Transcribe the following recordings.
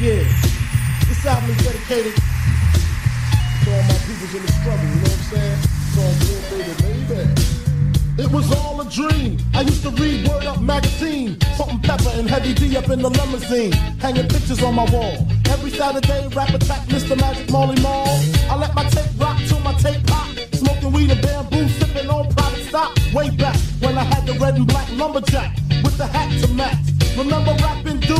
Yeah, this album is dedicated to all my peoples in the struggle, you know what I'm saying? So I'm baby, baby. It was all a dream. I used to read Word Up magazine, Salt-N-Pepa and Heavy D up in the limousine, hanging pictures on my wall. Every Saturday, rap attack, Mr. Magic Molly Mall. I let my tape rock till my tape pop, smoking weed and bamboo, sipping on private stock. Way back when I had the red and black lumberjack with the hat to match. Remember rapping Duke?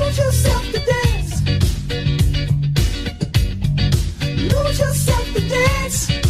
Lose yourself to dance.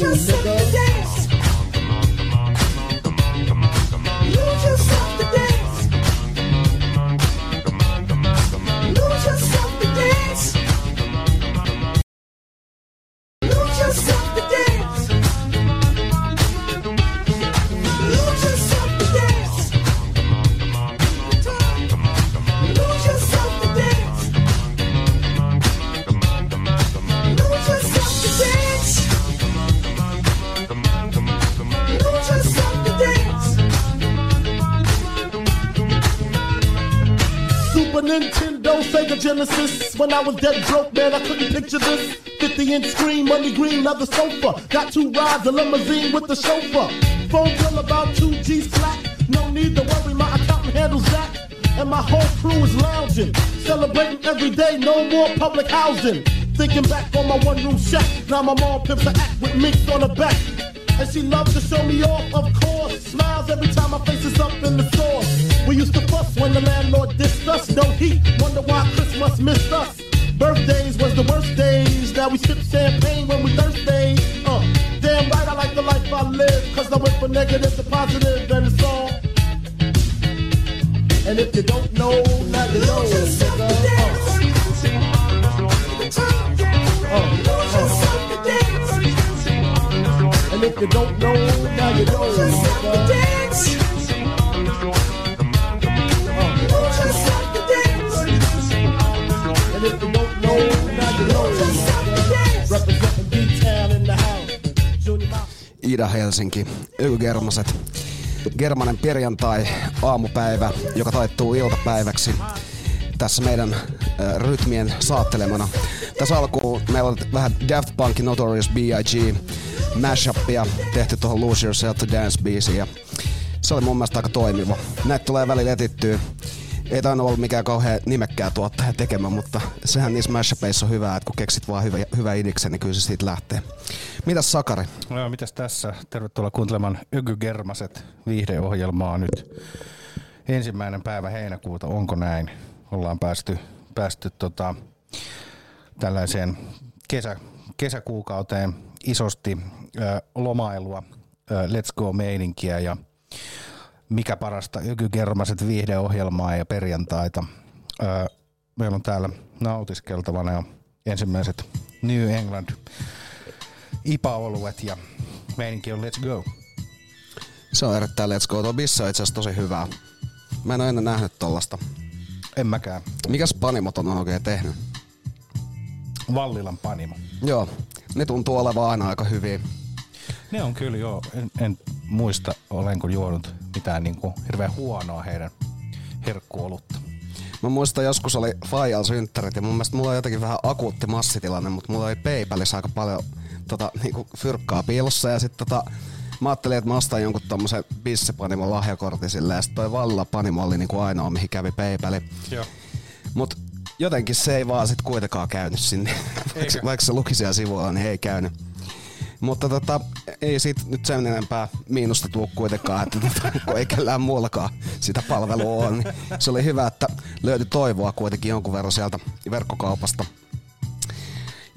Beijo, I was dead broke, man, I couldn't picture this. 50 inch screen, money green, leather sofa. Got two rides, a limousine with the chauffeur. Phone bill about two G's flat. No need to worry, my accountant handles that. And my whole crew is lounging, celebrating every day, no more public housing. Thinking back on my one room shack, now my mom pimps a act with minks on her back. And she loves to show me off, of course. Smiles every time my face is up in the store. We used to fuss when the landlord dissed us. No heat, wonder why Christmas missed us. The worst days. Now we sip champagne when we thirsty. Uh, damn right, I like the life I live. Cause I went from negative to positive and it's all. And if you don't know, now you know, Ida-Helsinki, Yky-Germaset. Germanen perjantai aamupäivä, joka taittuu iltapäiväksi tässä meidän äh, rytmien saattelemana. Tässä alkuun meillä on vähän Daft Punkin Notorious B.I.G. mashupia tehty tuohon Lose Yourself to Dance biisiin se oli mun mielestä aika toimiva. Näitä tulee välillä etittyä. Ei tainnut olla mikään kauhean nimekkää tuottaja tekemä, mutta sehän niissä mashupeissa on hyvä, että kun keksit vaan hyvä, hyvä idiksen, niin kyllä se siitä lähtee. Mitäs Sakari? No, mitäs tässä? Tervetuloa kuuntelemaan Yky Germaset viihdeohjelmaa nyt. Ensimmäinen päivä heinäkuuta, onko näin? Ollaan päästy, päästy tota, tällaiseen kesä, kesäkuukauteen isosti ö, lomailua, ö, let's go meininkiä ja mikä parasta Yky Germaset viihdeohjelmaa ja perjantaita. Ö, meillä on täällä nautiskeltavana jo ensimmäiset New England IPA-oluet ja meininki on let's go. Se on erittäin let's go. Tuo bissa on itse asiassa tosi hyvää. Mä en ole ennen nähnyt tollasta. En mäkään. Mikäs panimot on oikein tehnyt? Vallilan panimo. Joo, ne tuntuu olevan aina aika hyviä. Ne on kyllä joo. En, en muista, olenko juonut mitään niinku hirveän huonoa heidän herkkuolutta. Mä muistan joskus oli Fajal synttärit ja mun mielestä mulla on jotenkin vähän akuutti massitilanne, mutta mulla oli Paypalissä aika paljon tota, niinku fyrkkaa piilossa ja sitten tota, mä ajattelin, että mä ostan jonkun tommosen bissipanimon lahjakortin silleen ja sit toi Valla Panimo oli niinku ainoa, mihin kävi Paypali. Joo. Mut jotenkin se ei vaan sit kuitenkaan käynyt sinne. vaikka, vaikka se luki siellä sivuilla, niin ei käynyt. Mutta tota, ei siitä nyt sen enempää miinusta tuu kuitenkaan, että tota, kun ei kellään muullakaan sitä palvelua ole, niin se oli hyvä, että löytyi toivoa kuitenkin jonkun verran sieltä verkkokaupasta.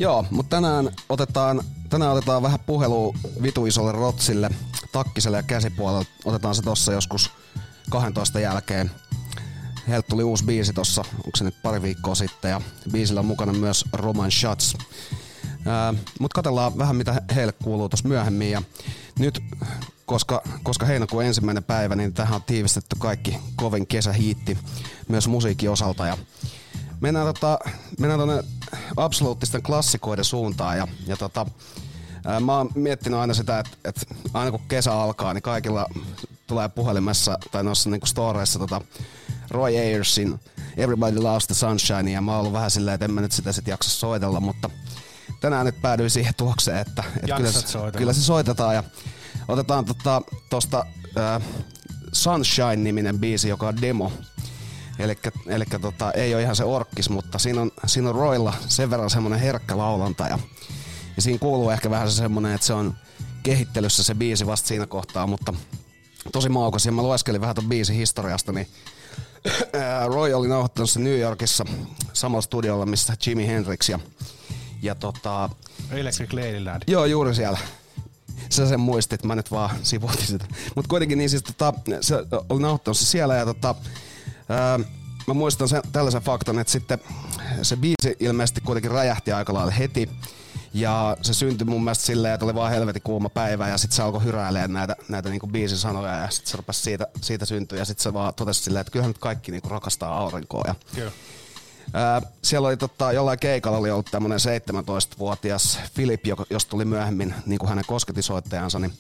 Joo, mutta tänään otetaan, tänään otetaan vähän puhelua vitu isolle rotsille, takkiselle ja käsipuolelle. Otetaan se tossa joskus 12 jälkeen. Heiltä tuli uusi biisi tossa, onko se nyt pari viikkoa sitten, ja biisillä on mukana myös Roman Shots. Mutta katsellaan vähän mitä heille kuuluu tuossa myöhemmin. Ja nyt, koska, koska heinäkuun ensimmäinen päivä, niin tähän on tiivistetty kaikki kovin kesähiitti myös musiikin osalta. Ja mennään, tota, mennään tuonne absoluuttisten klassikoiden suuntaan. Ja, ja tota, mä oon miettinyt aina sitä, että, että aina kun kesä alkaa, niin kaikilla tulee puhelimessa tai noissa niinku storeissa tota Roy Ayersin Everybody Loves the Sunshine, ja mä oon ollut vähän silleen, että en mä nyt sitä sit jaksa soitella, mutta tänään nyt päädyin siihen tulokseen, että, että kyllä, se, kyllä se soitetaan ja otetaan tota, tosta äh, Sunshine-niminen biisi, joka on demo. Eli tota, ei ole ihan se orkkis, mutta siinä on, siinä on Roilla sen verran semmonen herkkä laulanta ja, ja siinä kuuluu ehkä vähän se semmonen, että se on kehittelyssä se biisi vasta siinä kohtaa, mutta tosi maukas. Ja mä lueskelin vähän ton biisin historiasta, niin ää, Roy oli nauhoittanut se New Yorkissa samalla studiolla, missä Jimi Hendrix ja, ja tota, Electric Ladyland. Joo, juuri siellä. Sä sen muistit, mä nyt vaan sivuutin sitä. Mutta kuitenkin niin siis tota, se oli nauhoittanut se siellä ja tota, ää, mä muistan sen, tällaisen faktan, että sitten se biisi ilmeisesti kuitenkin räjähti aika lailla heti. Ja se syntyi mun mielestä silleen, että oli vaan helvetin kuuma päivä ja sitten se alkoi hyräilemään näitä, näitä niinku biisin sanoja ja sitten se rupesi siitä, siitä syntyä ja sitten se vaan totesi silleen, että kyllähän nyt kaikki niinku rakastaa aurinkoa ja Kyllä. Siellä oli tota, jollain keikalla oli ollut tämmönen 17-vuotias Filip, josta tuli myöhemmin niin kuin hänen kosketisoittajansa, niin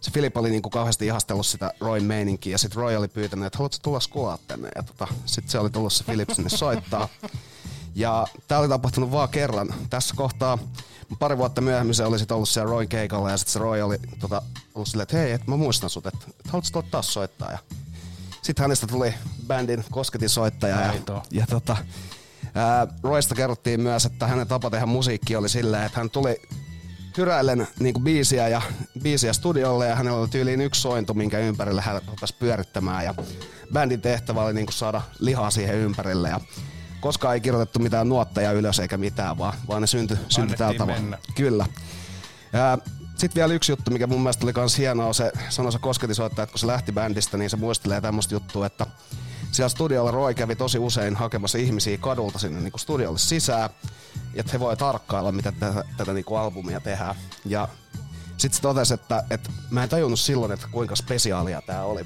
se Filip oli niin kuin kauheasti ihastellut sitä Royn meininkiä ja sitten Roy oli pyytänyt, että haluatko tulla skulaa tänne ja tota, sitten se oli tullut se Filip sinne soittaa. Ja tää oli tapahtunut vaan kerran. Tässä kohtaa pari vuotta myöhemmin se oli sit ollut siellä Royn keikalla ja sitten se Roy oli tota, ollut silleen, että hei, et mä muistan sut, että et haluatko tulla taas soittaa. Ja sitten hänestä tuli bändin kosketisoittaja ja, Aitoa. ja tota, ää, Roista kerrottiin myös, että hänen tapa tehdä musiikki oli silleen, että hän tuli hyräillen niin biisiä, ja, biisiä studiolle ja hänellä oli tyyliin yksi sointu, minkä ympärille hän rupesi pyörittämään ja bändin tehtävä oli niin saada lihaa siihen ympärille ja koskaan ei kirjoitettu mitään nuotteja ylös eikä mitään, vaan, vaan ne syntyi synty tällä tavalla. Kyllä. Sitten vielä yksi juttu, mikä mun mielestä oli kans hienoa, se sanoi se kosketisoittaja, että kun se lähti bändistä, niin se muistelee tämmöistä juttua, että siellä studiolla Roy kävi tosi usein hakemassa ihmisiä kadulta sinne niin studiolle sisään, että he voi tarkkailla, mitä tätä, tätä niin albumia tehdään. Ja sitten se totesi, että, että mä en tajunnut silloin, että kuinka spesiaalia tämä oli.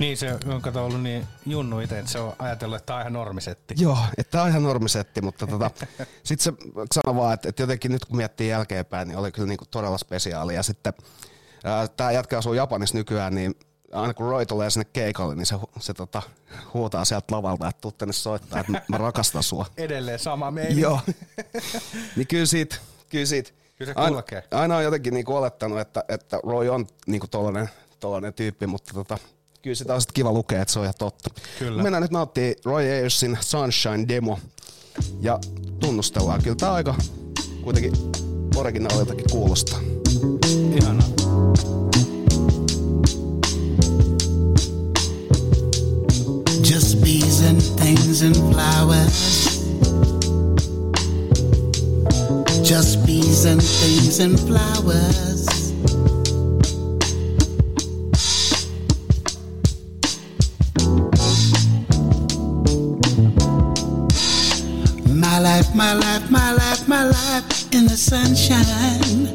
Niin se on kato ollut niin junnu itse, että se on ajatellut, että tämä on ihan normisetti. Joo, että tämä on ihan normisetti, mutta tota, sitten se sanoi vaan, että, että jotenkin nyt kun miettii jälkeenpäin, niin oli kyllä niinku todella spesiaali. Ja sitten tämä jätkä asuu Japanissa nykyään, niin aina kun Roy tulee sinne keikalle, niin se, se tota, huutaa sieltä lavalta, että tuu tänne soittaa, että mä- rakastan sua. Edelleen sama meininki. Joo. niin kyllä siitä, kyllä siitä. Kyllä se aina, aina on jotenkin niinku olettanut, että, että Roy on niinku tollanen, tollanen tyyppi, mutta tota, kyllä sitä on sit kiva lukea, että se on ihan totta. Kyllä. Mennään nyt nauttii Roy Ayersin Sunshine Demo ja tunnustellaan. Kyllä tää aika kuitenkin originaaliltakin kuulostaa. Ihanaa. Just bees and things and flowers. Just bees and things and flowers. Life life, my life, my life, my life in the sunshine.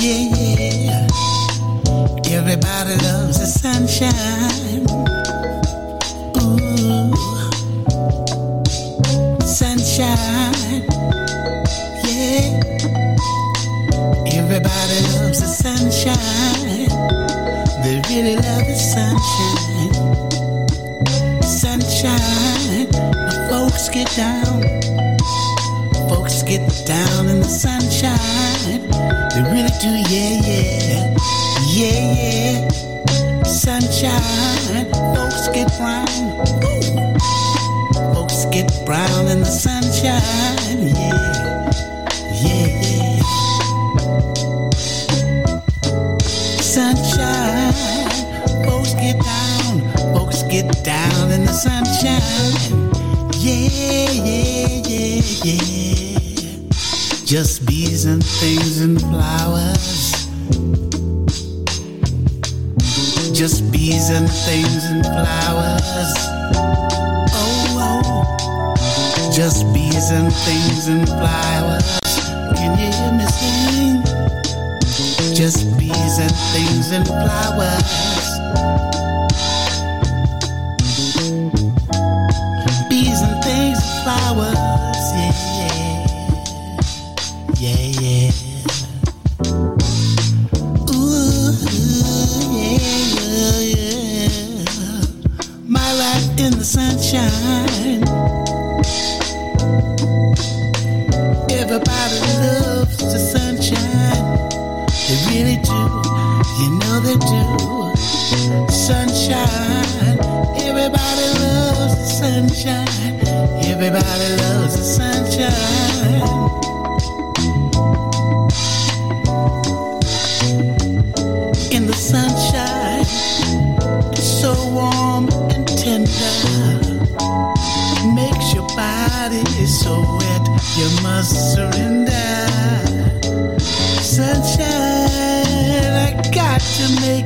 Yeah, yeah. Everybody loves the sunshine. Ooh, sunshine. Yeah. Everybody loves the sunshine. They really love the. Sunshine. Folks get down. Folks get down in the sunshine. They really do, yeah, yeah. Yeah, yeah. Sunshine. Folks get brown. Folks get brown in the sunshine. Yeah. Yeah, yeah. Sunshine. Folks get down. Folks get down in the sunshine. Yeah, yeah, yeah, yeah. Just bees and things and flowers. Just bees and things and flowers. Oh, oh. Just bees and things and flowers. Can you hear me sing? Just bees and things and flowers. Sunshine. Everybody loves the sunshine. They really do. You know they do. Sunshine. Everybody loves the sunshine. Everybody you must surrender. Sunshine, I got to make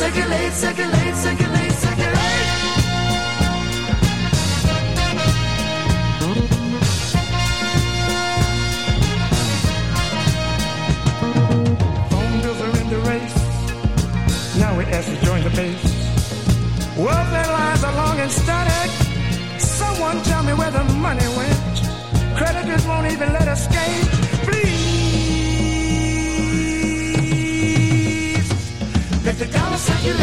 Circulate, circulate, circulate, circulate. Phone bills are in the race. Now we ask to join the base. Welfare lines are long and static. Someone tell me where the money went. Creditors won't even let us skate. The dollar circulate.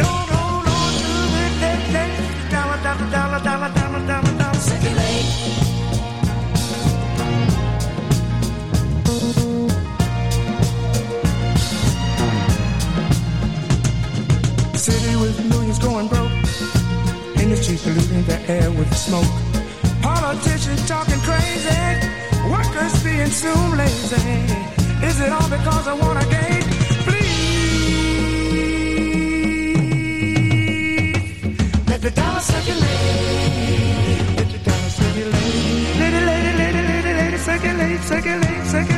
don't hold on to the debt, debt. Dollar, dollar, dollar, dollar, dollar, dollar, dollar. Circulate. City with millions going broke. Industry polluting the air with smoke. Politicians talking crazy. Workers being soon lazy. Is it all because I want to gain? Please. Let the dollar circulate. Let the dollar circulate. Lady, lady, lady, lady, lady, circulate, circulate, circulate, circulate.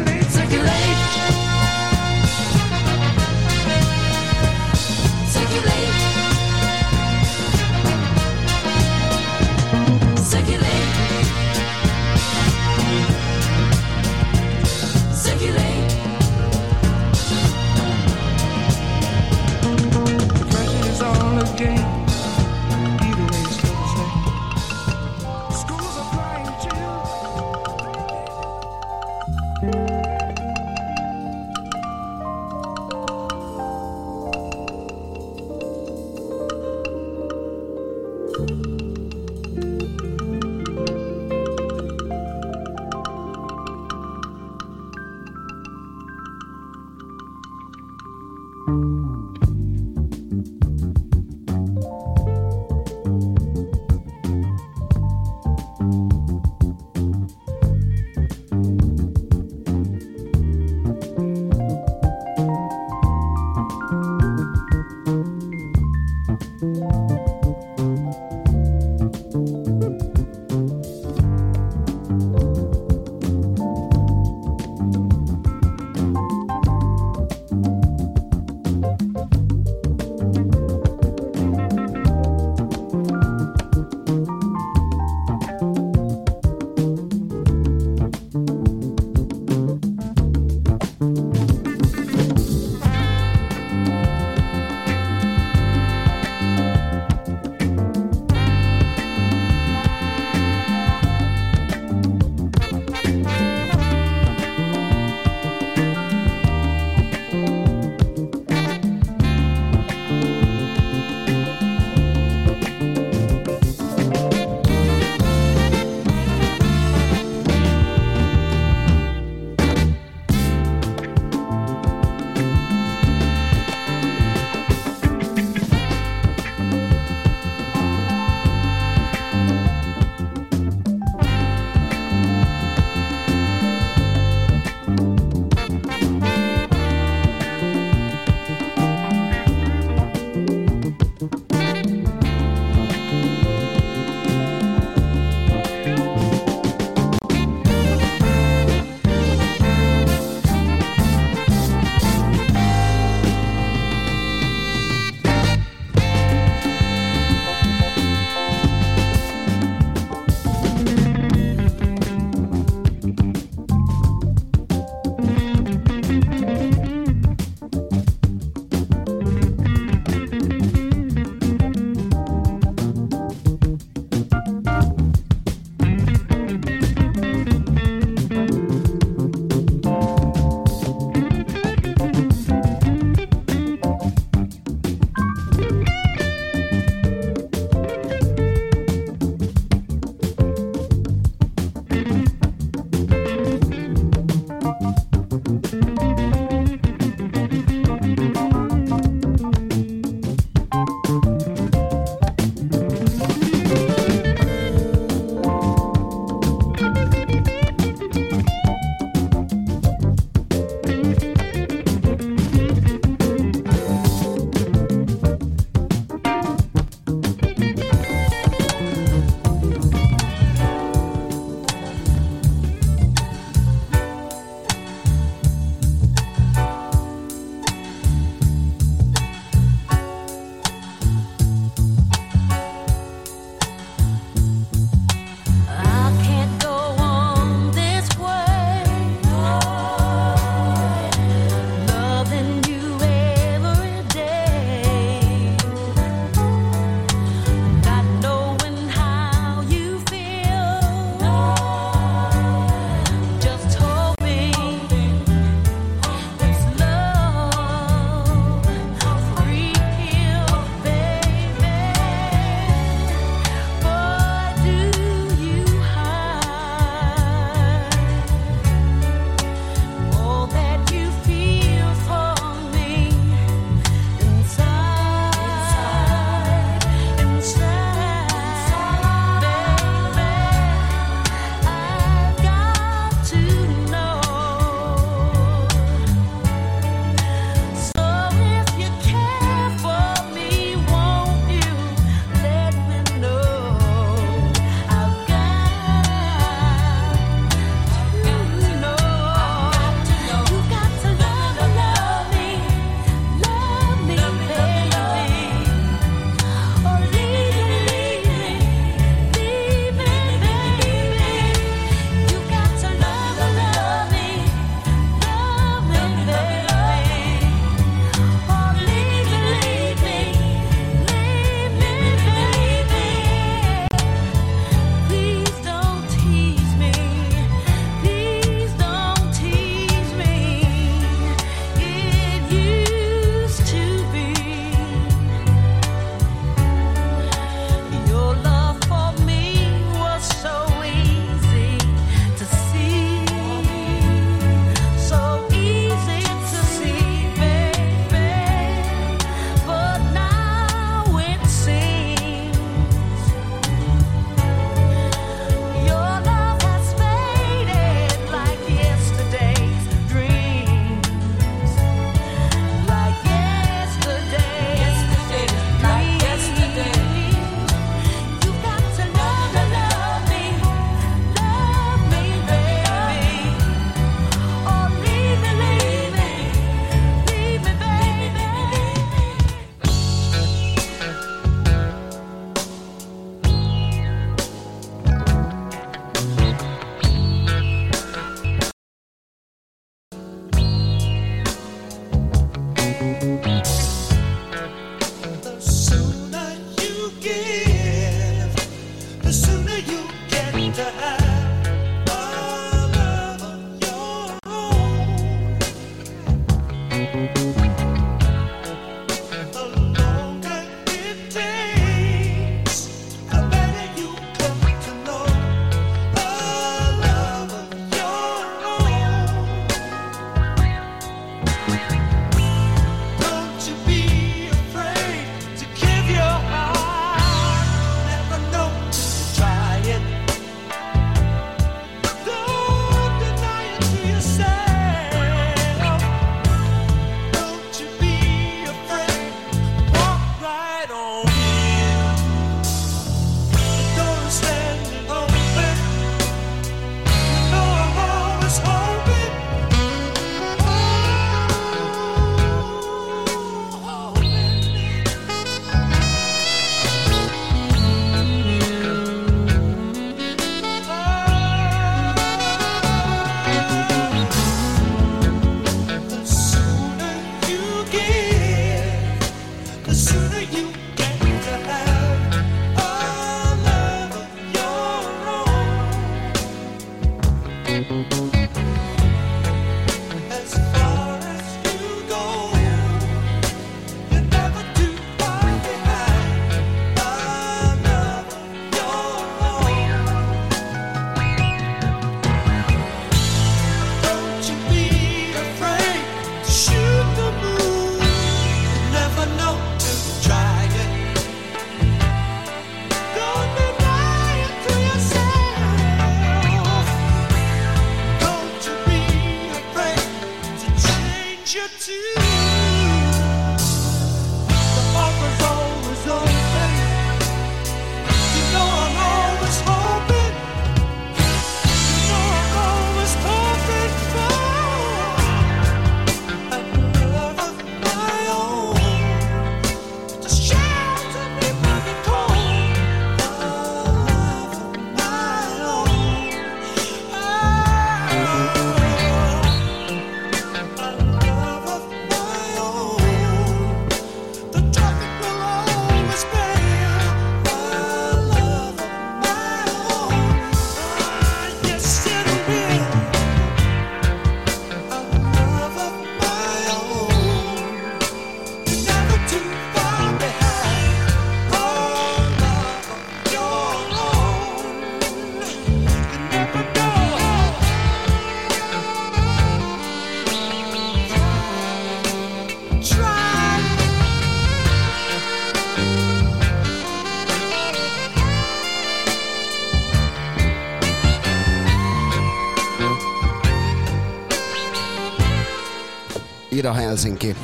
Ida Helsinki,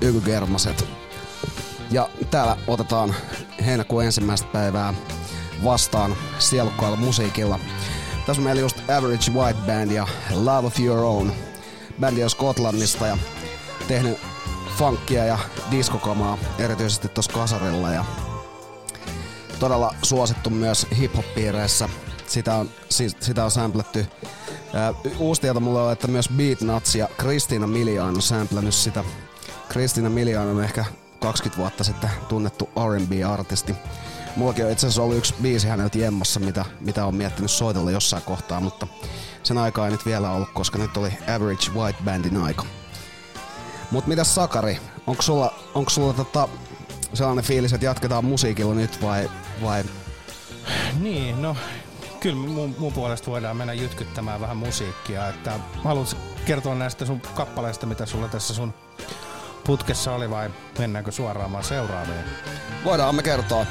Yky Germaset. Ja täällä otetaan heinäkuun ensimmäistä päivää vastaan sielukkaalla musiikilla. Tässä meillä just Average White Band ja Love of Your Own. Bändi on Skotlannista ja tehnyt funkia ja diskokamaa erityisesti tuossa kasarilla ja todella suosittu myös hip-hop-piireissä. Sitä on, sitä on sampletty. Uusi tieto mulle on, että myös Beat Nuts ja Kristiina Milian on samplannut sitä. Kristiina Milian on ehkä 20 vuotta sitten tunnettu R&B-artisti. Mullakin on itse asiassa ollut yksi biisi häneltä jemmassa, mitä, mitä on miettinyt soitella jossain kohtaa, mutta sen aikaa ei nyt vielä ollut, koska nyt oli Average White Bandin aika. Mut mitäs Sakari, onko sulla, onko sulla tota, sellainen fiilis, että jatketaan musiikilla nyt vai, vai Niin, no kyllä mun, mun puolesta voidaan mennä jytkyttämään vähän musiikkia. Että haluatko kertoa näistä sun kappaleista, mitä sulla tässä sun putkessa oli vai mennäänkö suoraan vaan seuraavaan? Voidaan me kertoa.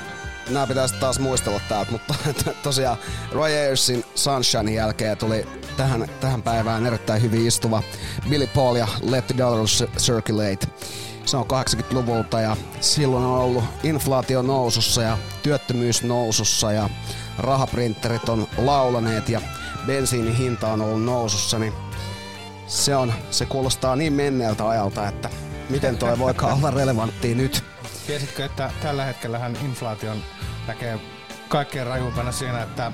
Nämä pitäisi taas muistella täältä, mutta tosiaan Roy Ayersin Sunshine jälkeen tuli tähän, tähän päivään erittäin hyvin istuva Billy Paul ja Let the Dollars Circulate. Se on 80-luvulta ja silloin on ollut inflaatio nousussa ja työttömyys nousussa ja rahaprinterit on laulaneet ja bensiinin hinta on ollut nousussa, niin se, on, se kuulostaa niin menneeltä ajalta, että miten toi voikaan olla relevanttia nyt. Tiesitkö, että tällä hetkellähän inflaation näkee kaikkein rajuimpana siinä, että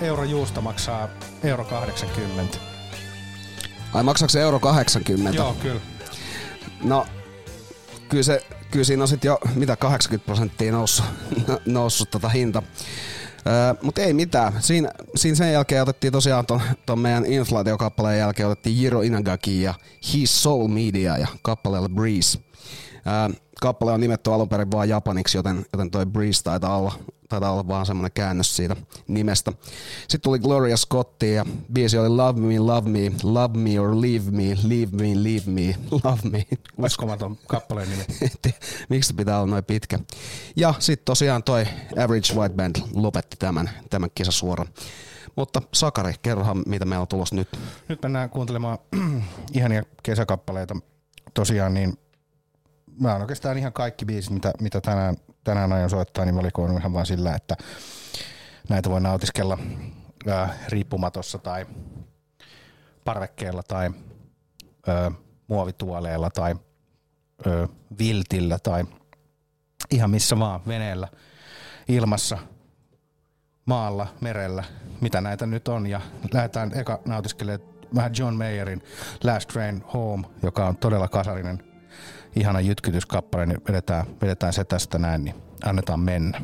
euro juusta maksaa euro 80. Ai maksaako se euro 80? Joo, kyllä. No, kyllä, se, kyllä siinä on sitten jo mitä 80 prosenttia noussut, noussut tota hinta. Mutta ei mitään. Siinä, siinä sen jälkeen otettiin tosiaan ton, ton meidän inflaatiokappaleen jälkeen otettiin Jiro Inagaki ja His Soul Media ja kappaleella Breeze. Kappale on nimetty alun perin vaan japaniksi, joten, joten toi Breeze taitaa olla, taitaa olla vaan semmoinen käännös siitä nimestä. Sitten tuli Gloria Scotti ja biisi oli Love Me, Love Me, Love Me or Leave Me, Leave Me, Leave Me, Love Me. Uskomaton kappaleen nimi. Miksi pitää olla noin pitkä? Ja sitten tosiaan toi Average White Band lopetti tämän, tämän kisasuoran. Mutta Sakari, kerrohan mitä meillä on tulossa nyt. Nyt mennään kuuntelemaan ihania kesäkappaleita. Tosiaan niin mä oon oikeastaan ihan kaikki biisit, mitä, mitä tänään, tänään aion soittaa, niin valikoinut ihan vaan sillä, että näitä voi nautiskella ää, riippumatossa tai parvekkeella tai ää, muovituoleella tai ää, viltillä tai ihan missä vaan, veneellä, ilmassa, maalla, merellä, mitä näitä nyt on. Ja lähdetään eka nautiskelemaan vähän John Mayerin Last Train Home, joka on todella kasarinen, ihana jytkytyskappale, niin vedetään, vedetään se tästä näin, niin annetaan mennä.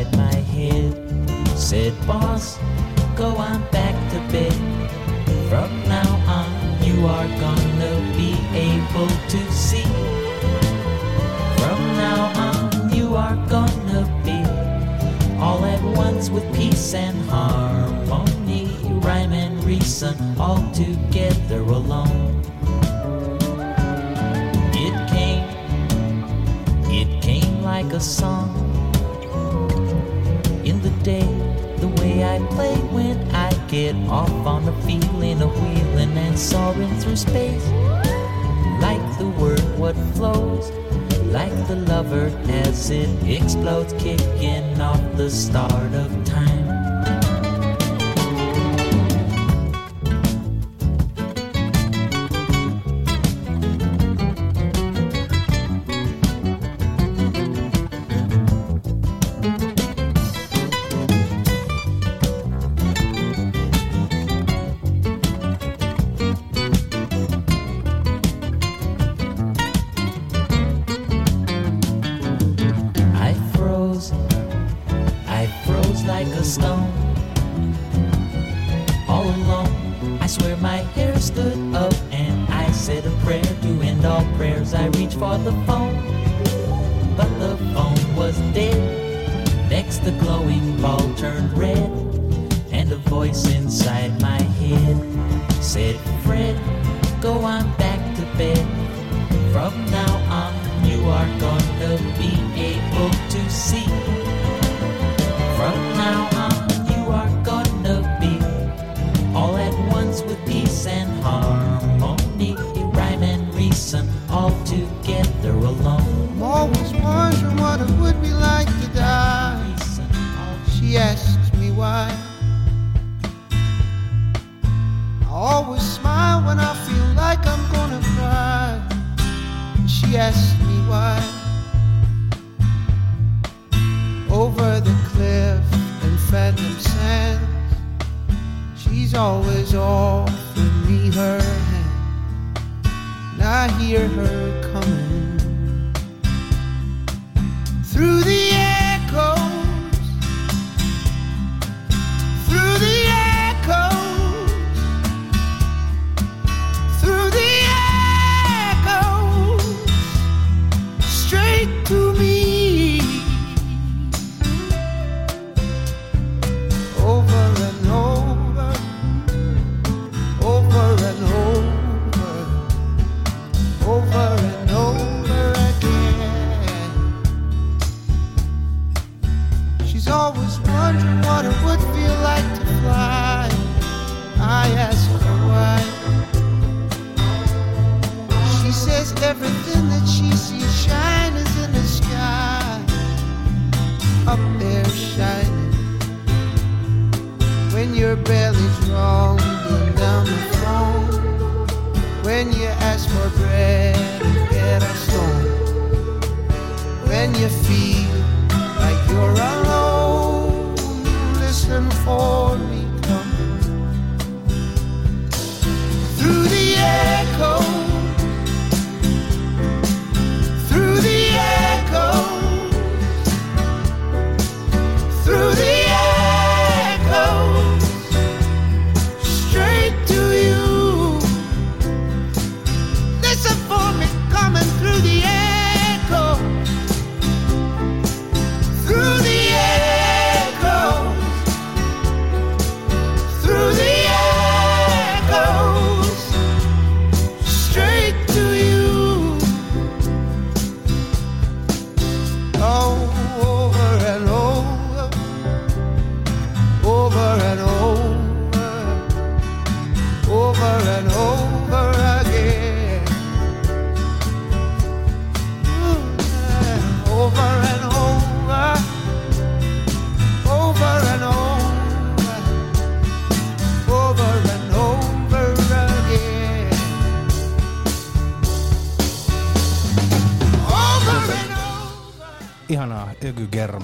inside my head said, Boss, go on back to bed. From now on, you are gonna be able to see. From now on, you are gonna be all at once with peace and harmony, rhyme and reason, all together alone. It came, it came like a song I play when I get off on the feeling of wheeling and soaring through space. Like the word what flows, like the lover as it explodes, kicking off the start of time.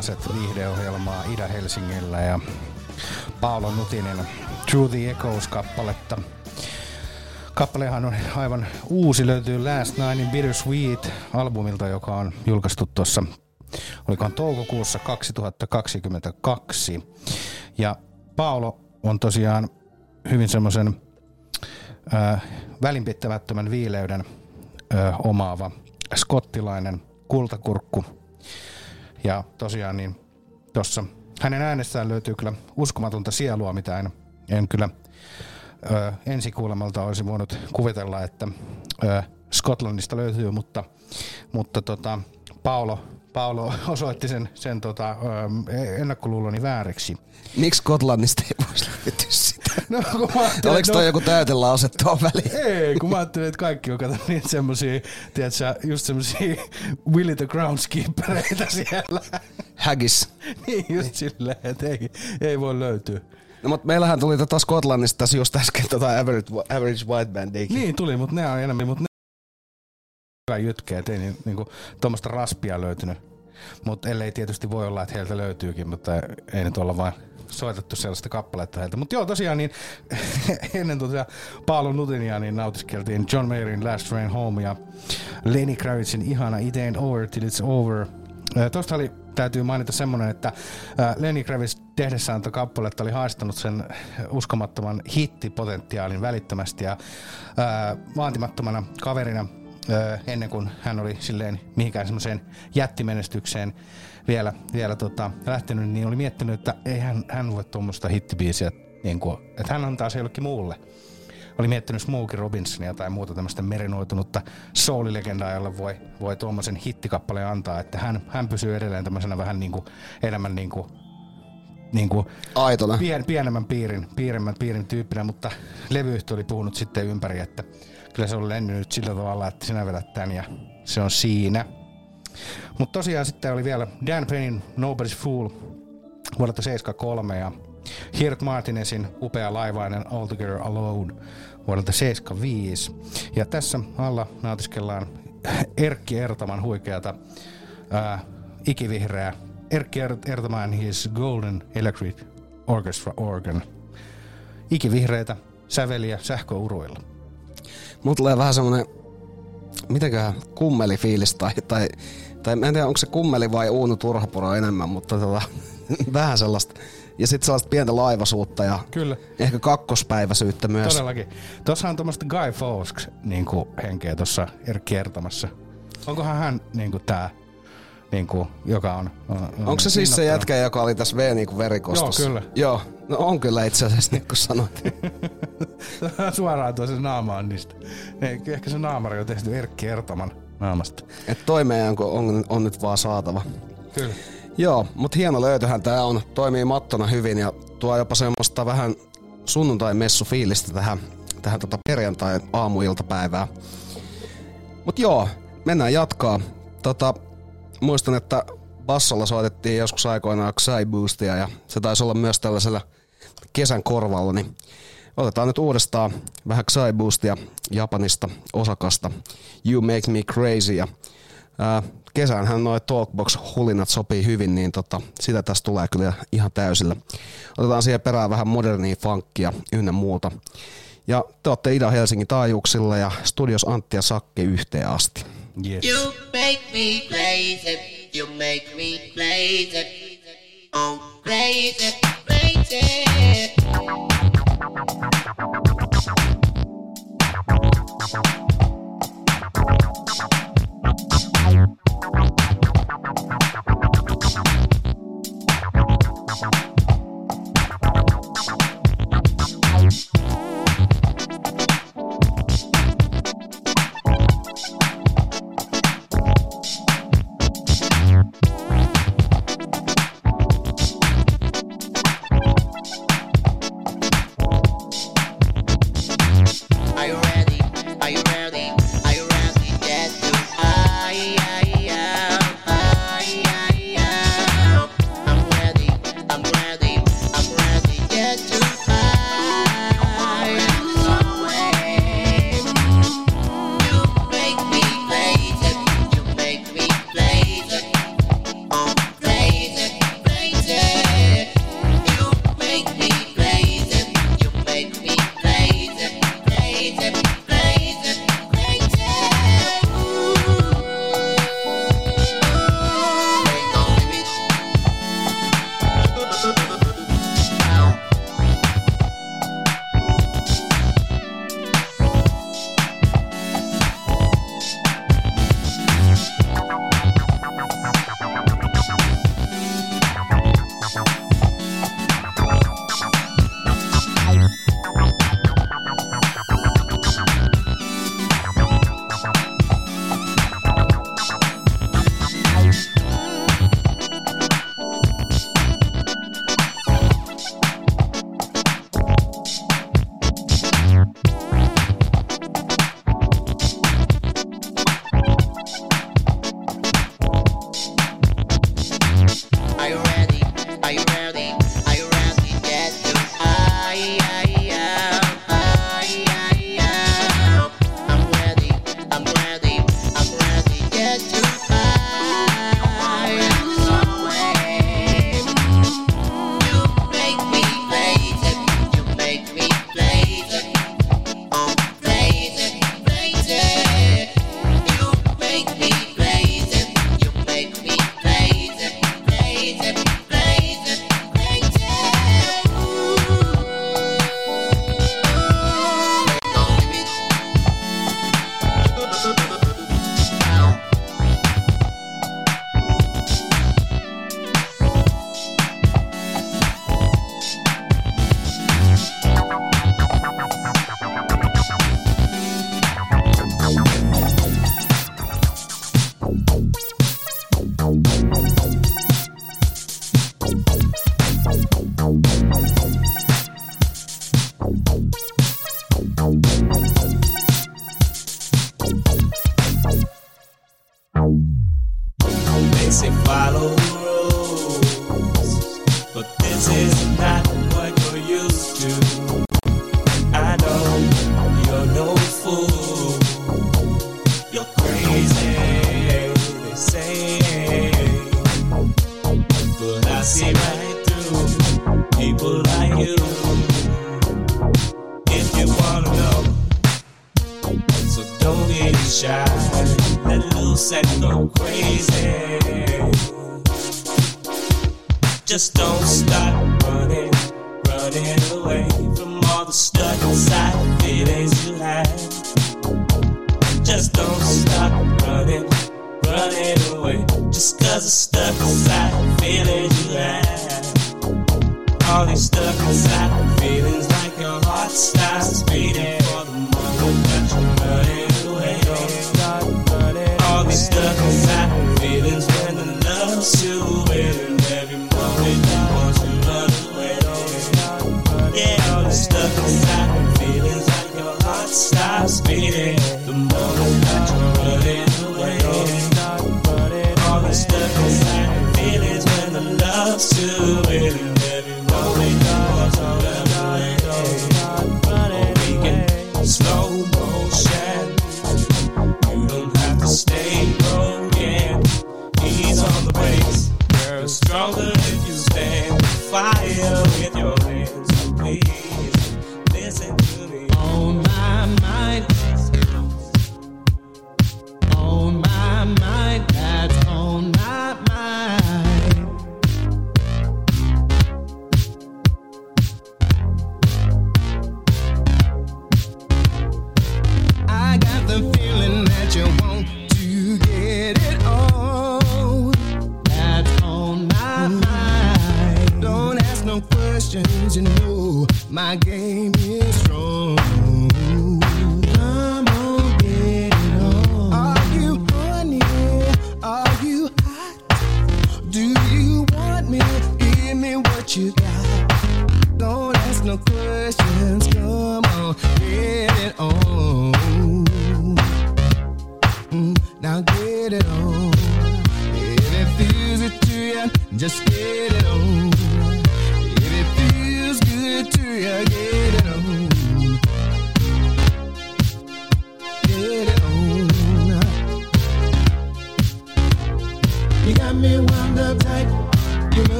Germaset viihdeohjelmaa Ida-Helsingillä ja Paolo Nutinin Through the Echoes-kappaletta. Kappalehan on aivan uusi, löytyy Last Night in Bittersweet albumilta, joka on julkaistu tuossa, olikohan toukokuussa 2022. Ja Paolo on tosiaan hyvin semmoisen äh, välinpitämättömän viileyden äh, omaava skottilainen kultakurkku. Ja tosiaan niin tuossa hänen äänessään löytyy kyllä uskomatonta sielua, mitä en, en kyllä ö, ensikuulemalta olisi voinut kuvitella, että ö, Skotlannista löytyy, mutta, mutta tota, Paolo, Paolo osoitti sen, sen tota, ö, ennakkoluuloni vääriksi. Miksi Skotlannista ei voisi löytyä sitä? No, kun mä ajattelin, Oliko toi no- joku täytelause tuon väliin? Ei, kun mä ajattelin, että kaikki on kato niin semmosia, tiedätkö, just semmosia Willy the Groundskeepereitä siellä. Haggis. niin just silleen, että ei, ei voi löytyä. No, mutta meillähän tuli tota Skotlannista tässä just äsken tota Average, average White Bandiakin. Niin tuli, mutta ne on enemmän, mutta ne hyvä jytkeä, että ei ni- niinku tuommoista raspia löytynyt. Mutta ellei tietysti voi olla, että heiltä löytyykin, mutta ei nyt olla vain soitettu sellaista kappaletta heiltä. Mutta joo, tosiaan niin ennen tosiaan Paolo Nutinia niin nautiskeltiin John Mayerin Last Train Home ja Lenny Kravitzin ihana It Ain't Over Till It's Over. Tuosta oli, täytyy mainita semmoinen, että Lenny Kravitz tehdessään tätä kappaletta oli haistanut sen uskomattoman hittipotentiaalin välittömästi ja ö, vaatimattomana kaverina ennen kuin hän oli silleen mihinkään semmoiseen jättimenestykseen vielä, vielä tota, lähtenyt, niin oli miettinyt, että ei hän, hän voi tuommoista hittibiisiä, niin kuin, että hän antaa se jollekin muulle. Oli miettinyt Smokey Robinsonia tai muuta tämmöistä merinoitunutta soulilegendaa, jolle voi, voi tuommoisen hittikappaleen antaa, että hän, hän pysyy edelleen tämmöisenä vähän niin kuin enemmän niin kuin, niin kuin Aitona. pien, pienemmän piirin, pienemmän piirin tyyppinä, mutta levyyhtiö oli puhunut sitten ympäri, että kyllä se on lennyt sillä tavalla, että sinä vedät tän ja se on siinä. Mutta tosiaan sitten oli vielä Dan Pennin Nobody's Fool vuodelta 73 ja Hirt Martinezin upea laivainen All Together Alone vuodelta 75. Ja tässä alla nautiskellaan Erkki Ertaman huikeata ää, ikivihreää Erkki Er- Ertaman His Golden Electric Orchestra Organ. Ikivihreitä säveliä sähköuruilla. Mulla tulee vähän semmonen, mitenköhän kummeli fiilis tai, tai, tai en tiedä onko se kummeli vai Uuno Turhapuro enemmän, mutta tota, vähän sellaista. Ja sitten sellaista pientä laivasuutta ja Kyllä. ehkä kakkospäiväisyyttä myös. Todellakin. Tuossa on tuommoista Guy Fawkes niin henkeä tuossa Erkki Ertamassa. Onkohan hän niin tää, niin kuin, joka on, on, on Onko se siis se jätkä, joka oli tässä V niinku verikostossa? Joo, kyllä. Joo, no on kyllä itse asiassa niin kuin sanoit. Suoraan tuossa naamaan niistä. Ne, ehkä se naamari on tehty Erkki Ertaman naamasta. Että toi meidän on, on, nyt vaan saatava. Kyllä. Joo, mutta hieno löytöhän tää on. Toimii mattona hyvin ja tuo jopa semmoista vähän sunnuntai-messu fiilistä tähän, tähän tota perjantai aamuiltapäivään. Mut joo, mennään jatkaa. Tota, muistan, että bassolla soitettiin joskus aikoinaan Xai Boostia ja se taisi olla myös tällaisella kesän korvalla, niin otetaan nyt uudestaan vähän Xai Boostia Japanista Osakasta. You Make Me Crazy ja ää, kesäänhän noi Talkbox-hulinat sopii hyvin, niin tota, sitä tässä tulee kyllä ihan täysillä. Otetaan siihen perään vähän modernia funkkia ynnä muuta. Ja te olette Ida-Helsingin taajuuksilla ja studios Antti ja Sakke yhteen asti. Yes. You make me crazy. You make me crazy. Oh, crazy, crazy. Thank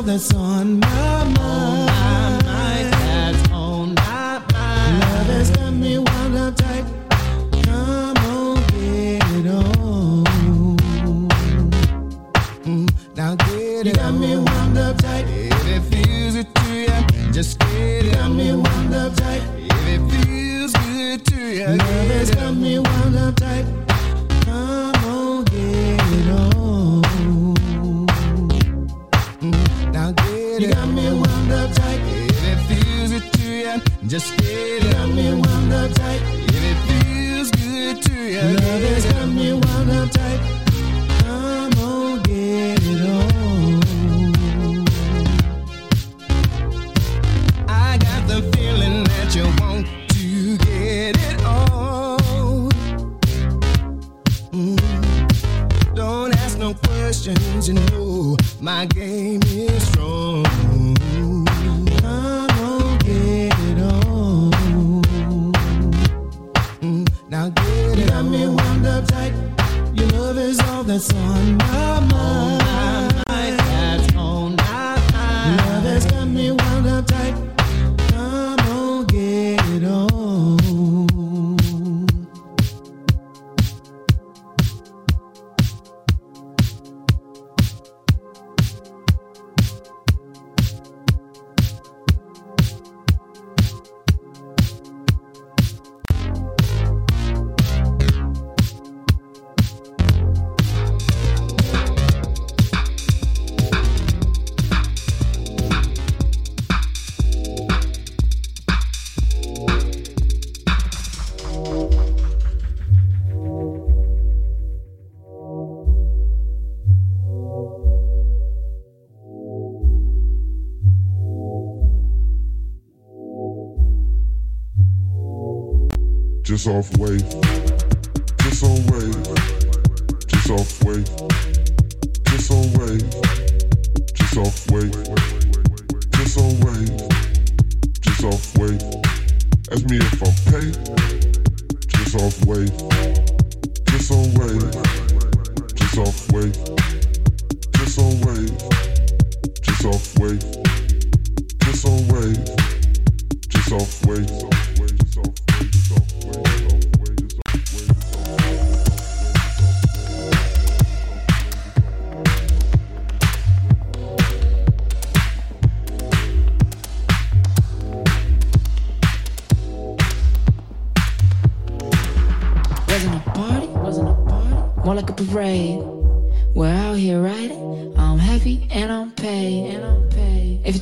love is all that's on my mind. Soft wave.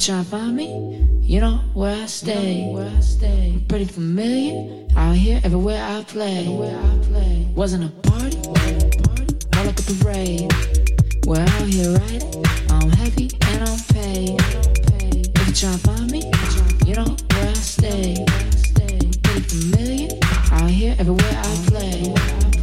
trying to find me, you know where I stay. You know where I stay. I'm pretty familiar out here, everywhere I play. Everywhere I play. Wasn't a party, more like a parade. We're out here riding. I'm heavy and I'm paid. If you try to find me, you know where I stay. Pretty familiar out here, everywhere I play.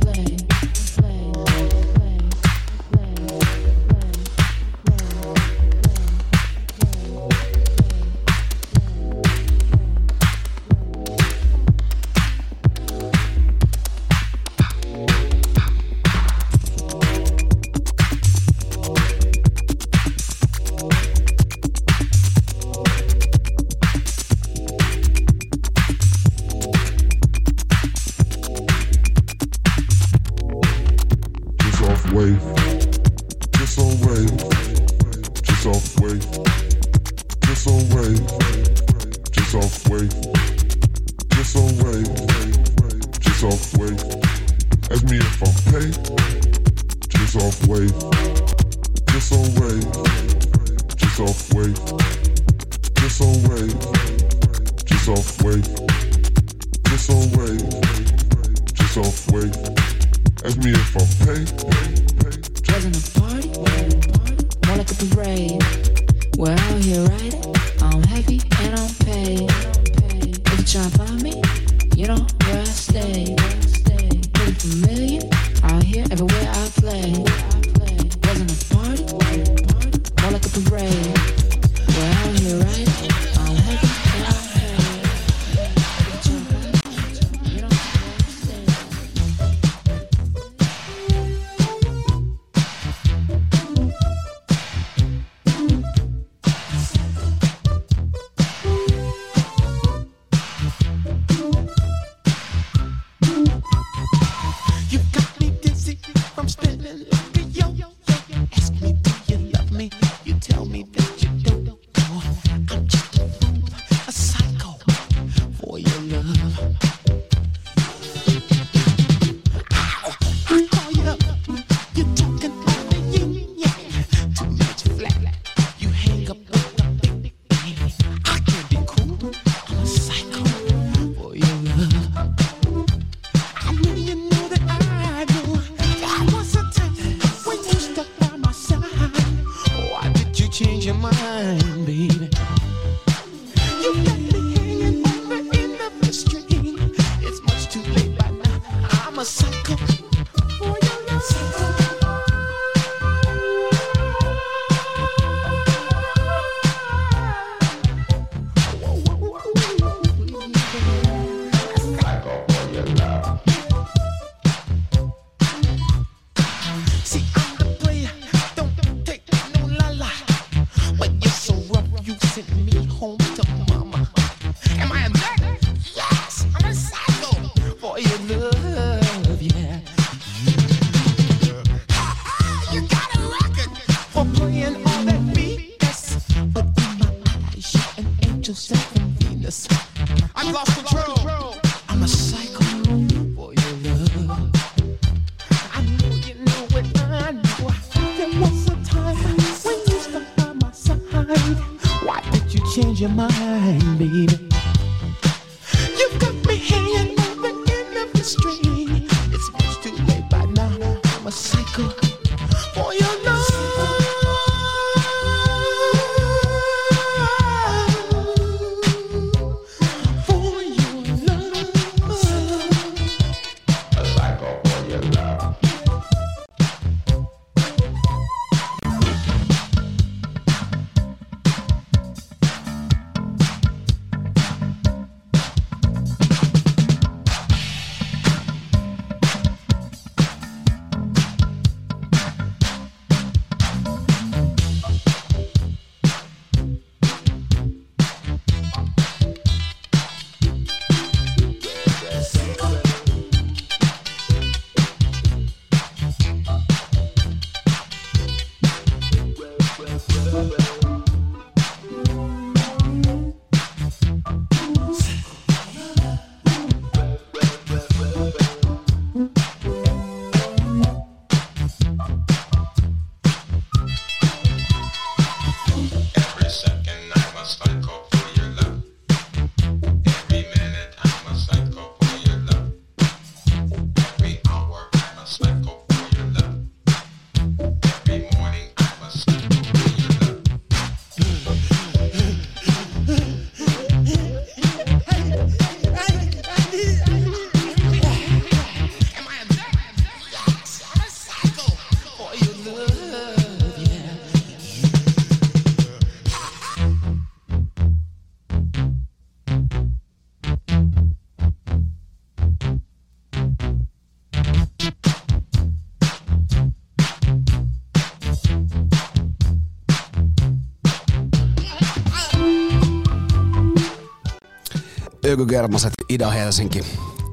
20-kermaiset Ida-Helsinki.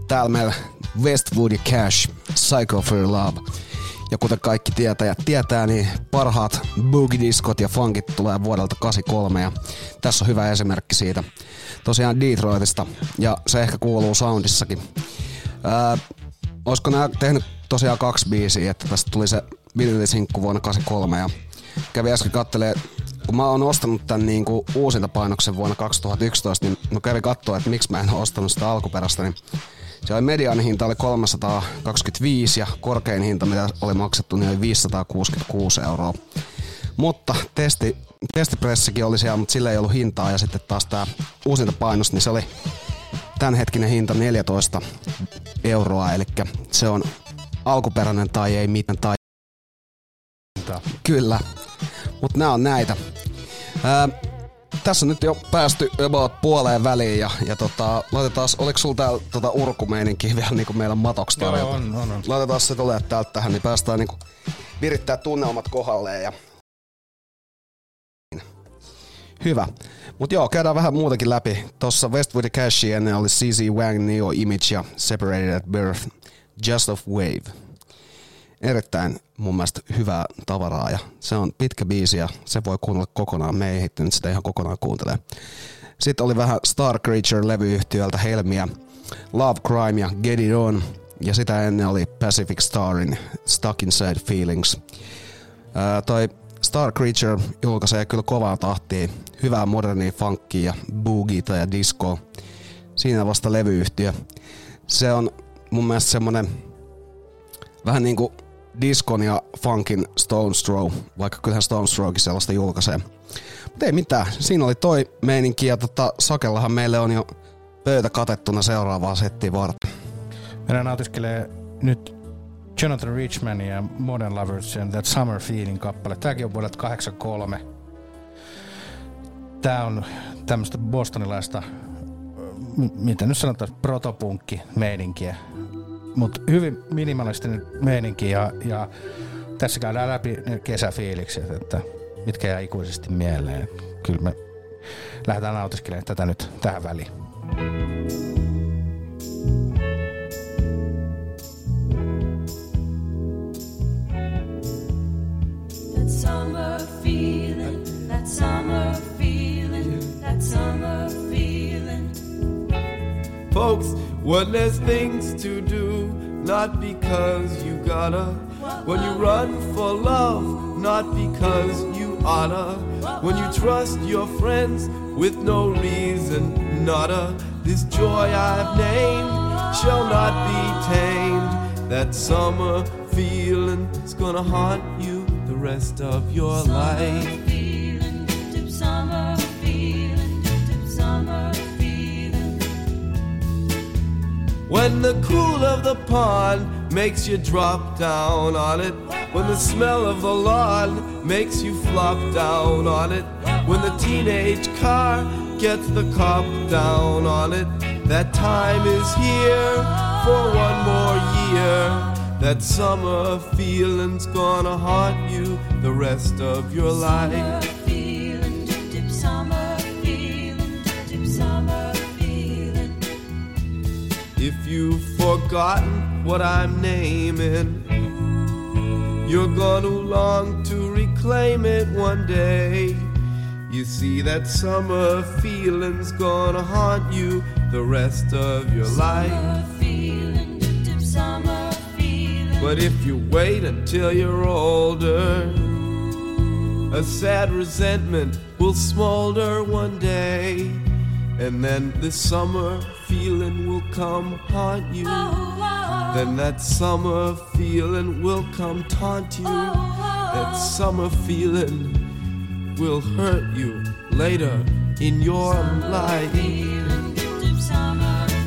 Täällä meillä Westwood Cash, Psycho for Love. Ja kuten kaikki tietäjät tietää, niin parhaat boogie-diskot ja funkit tulee vuodelta 83 ja tässä on hyvä esimerkki siitä. Tosiaan Detroitista ja se ehkä kuuluu soundissakin. Ää, olisiko nämä tehnyt tosiaan kaksi biisiä, että tästä tuli se vinylisinkku vuonna 83 ja kävi äsken kattelee kun mä oon ostanut tän niinku uusinta painoksen vuonna 2011, niin mä kävin katsoa, että miksi mä en ole ostanut sitä alkuperäistä, niin se oli median hinta oli 325 ja korkein hinta, mitä oli maksettu, niin oli 566 euroa. Mutta testi, testipressikin oli siellä, mutta sillä ei ollut hintaa ja sitten taas tää uusinta painos, niin se oli tämänhetkinen hinta 14 euroa, eli se on alkuperäinen tai ei mitään tai Kyllä. Mutta nämä on näitä. Ää, tässä on nyt jo päästy about puoleen väliin ja, ja tota, laitetaan, oliko sulla täällä tota urkumeininkiä vielä niin kuin meillä matoksi Joo, tarjota? on, on, on. Laitetaan se tulee täältä tähän, niin päästään niin kuin virittää tunnelmat kohdalleen ja Hyvä. Mutta joo, käydään vähän muutakin läpi. Tuossa Westwood Cashi ennen oli CZ Wang, Neo Image ja Separated at Birth, Just of Wave. Erittäin mun mielestä hyvää tavaraa ja se on pitkä biisi ja se voi kuunnella kokonaan. Me ei ehtinyt sitä ihan kokonaan kuuntelee. Sitten oli vähän Star Creature-levyyhtiöltä Helmiä, Love Crime ja Get It On. Ja sitä ennen oli Pacific Starin Stuck Inside Feelings. Ää, toi Star Creature julkaisee kyllä kovaa tahtia, hyvää modernia funkia ja ja disco. Siinä vasta levyyhtiö. Se on mun mielestä semmonen vähän niinku diskon ja funkin Stones Throw, vaikka kyllähän Stones Throwkin sellaista julkaisee. Mutta ei mitään, siinä oli toi meininki ja tota, Sakellahan meille on jo pöytä katettuna seuraavaa settiä varten. Meidän nautiskelee nyt Jonathan Richman ja Modern Lovers ja That Summer Feeling kappale. Tääkin on vuodelta 83. Tää on tämmöistä bostonilaista, m- mitä nyt sanotaan, protopunkki meininkiä. Mutta hyvin minimalistinen meininki ja, ja tässä käydään läpi ne kesäfiilikset, että mitkä jää ikuisesti mieleen. Kyllä me lähdetään nautiskelemaan tätä nyt tähän väliin. That summer feeling, that summer feeling, that summer feeling. folks when there's things to do, not because you gotta. When you run for love, not because you oughta. When you trust your friends with no reason, nada. This joy I've named shall not be tamed. That summer feeling's gonna haunt you the rest of your life. When the cool of the pond makes you drop down on it. When the smell of the lawn makes you flop down on it. When the teenage car gets the cop down on it. That time is here for one more year. That summer feeling's gonna haunt you the rest of your life. You've forgotten what I'm naming, you're gonna long to reclaim it one day. You see, that summer feeling's gonna haunt you the rest of your life. Feeling, dip, summer feeling. But if you wait until you're older, a sad resentment will smolder one day. And then this summer feeling will come haunt you. Then that summer feeling will come taunt you. That summer feeling will hurt you later in your life.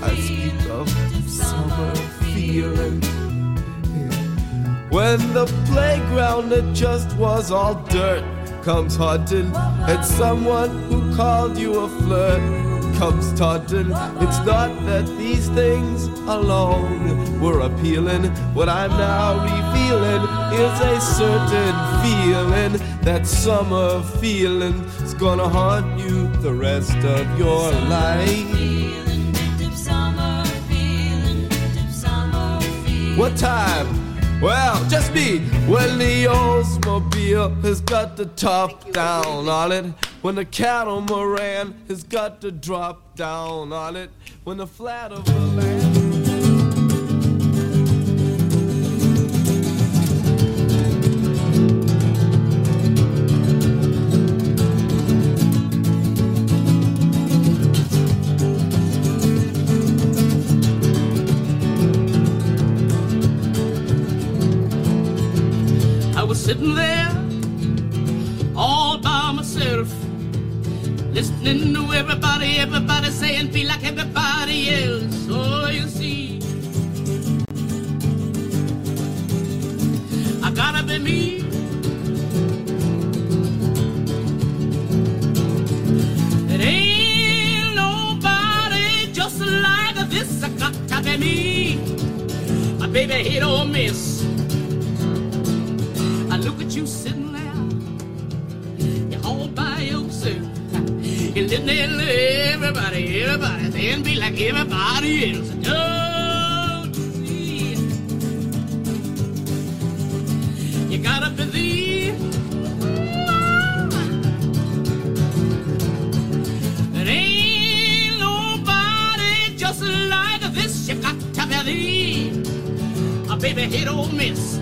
I speak of summer feeling. When the playground that just was all dirt comes haunting at someone who called you a flirt comes taunting. It's not that these things alone were appealing. What I'm now revealing is a certain feeling. That summer feeling is gonna haunt you the rest of your life. Dip, feeling, feeling. What time? Well, just me. When the Oldsmobile has got the top down on it. When the catamaran has got to drop down on it. When the flat of the land. Hit or miss. I look at you sitting there, you're all by yourself. You're listening to everybody, everybody saying be like everybody else. Don't you see? You gotta believe. There ain't nobody just like this. You got to believe. Hit or miss.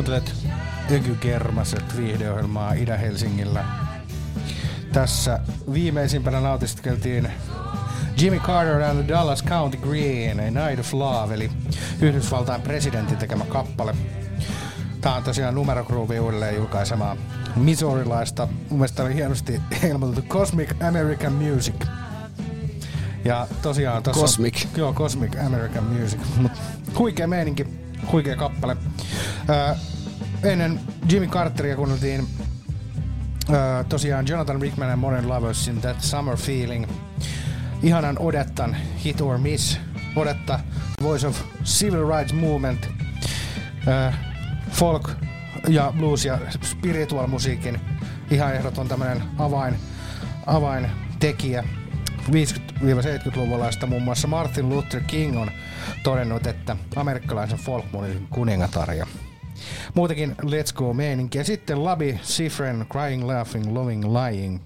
Kuuntelet Öky Kermaset viihdeohjelmaa Itä-Helsingillä. Tässä viimeisimpänä nautiskeltiin Jimmy Carter and the Dallas County Green, A Night of Love, eli Yhdysvaltain presidentin tekemä kappale. Tää on tosiaan Numero uudelleen julkaisemaa Missourilaista. Mun mielestä oli hienosti ilmoitettu Cosmic American Music. Ja tosiaan tossa Cosmic. Joo, Cosmic American Music. Mut huikea meininki, huikea kappale. Öö, ennen Jimmy Carteria kuunneltiin öö, tosiaan Jonathan Rickman ja Modern Loversin That Summer Feeling. Ihanan Odettan Hit or Miss. Odetta Voice of Civil Rights Movement. Öö, folk ja blues ja spiritual musiikin ihan ehdoton tämmönen avain, avaintekijä 50-70-luvulla, muun muassa Martin Luther King on todennut, että amerikkalaisen folkmusiikin kuningatar ja muutenkin Let's Go meininki. Ja sitten Labi Sifren Crying, Laughing, Loving, Lying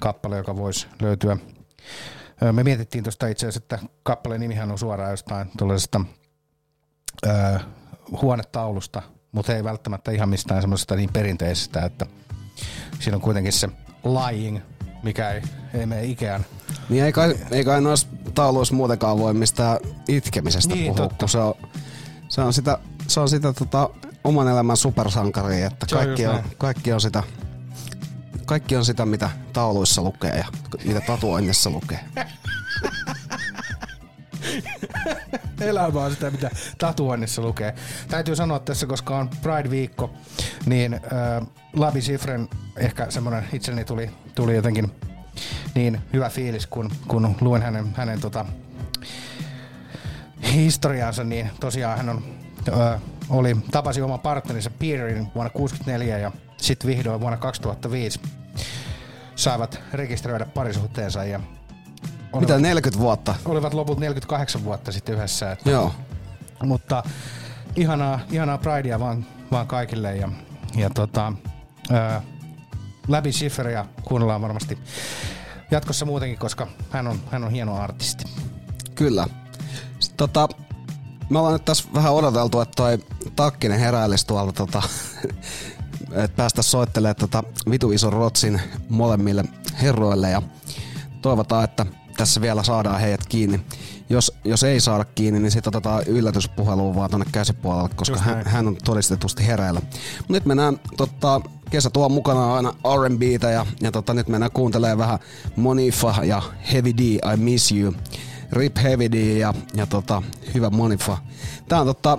kappale, joka voisi löytyä. Me mietittiin tuosta itse asiassa, että kappaleen nimihän on suoraan jostain tuollaisesta ö, huonetaulusta, mutta ei välttämättä ihan mistään semmoisesta niin perinteisestä, että siinä on kuitenkin se lying, mikä ei, ei mene Ikean. Niin ei kai, ei kai noissa tauluissa muutenkaan voi mistään itkemisestä Niin, puhua, totta. kun se on, se on sitä, se on sitä tota, oman elämän supersankaria, että Se kaikki on, kaikki on sitä kaikki on sitä, mitä tauluissa lukee ja mitä tatuoinnissa lukee. Elämä on sitä, mitä tatuoinnissa lukee. Täytyy sanoa tässä, koska on Pride-viikko, niin äh, Labi Sifren ehkä semmoinen itselleni tuli, tuli jotenkin niin hyvä fiilis, kun, kun luen hänen, hänen tota, historiaansa, niin tosiaan hän on, ö, oli, tapasi oman partnerinsa Peterin vuonna 1964 ja sitten vihdoin vuonna 2005 saivat rekisteröidä parisuhteensa ja Mitä 40 vuotta? olivat loput 48 vuotta sitten yhdessä. Että, Joo. Mutta ihanaa, ihanaa Pridea vaan, vaan kaikille ja, ja tota, ää, läpi Schifferia kuunnellaan varmasti jatkossa muutenkin, koska hän on, hän on hieno artisti. Kyllä. Tota, me ollaan nyt tässä vähän odoteltu, että toi Takkinen heräilisi tuolta, tota, että päästä soittelemaan tota vitu ison rotsin molemmille herroille ja toivotaan, että tässä vielä saadaan heidät kiinni. Jos, jos ei saada kiinni, niin sitten otetaan yllätyspuheluun vaan tonne käsipuolelle, koska hän, hän on todistetusti hereillä. Mut nyt mennään, tota, kesä tuo mukana aina R&Btä ja, ja tota, nyt mennään kuuntelemaan vähän Monifa ja Heavy D, I Miss You. Rip Heavy D ja, ja tota, hyvä Monifa. Tää on, tota,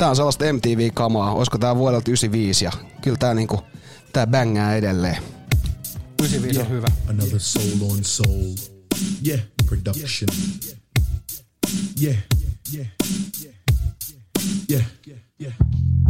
tää on sellaista MTV-kamaa, olisiko tää vuodelta 95 ja kyllä tää niinku, tää bängää edelleen. 95 on hyvä. Another soul on soul. Yeah, production. Yeah, yeah, yeah, yeah. I stay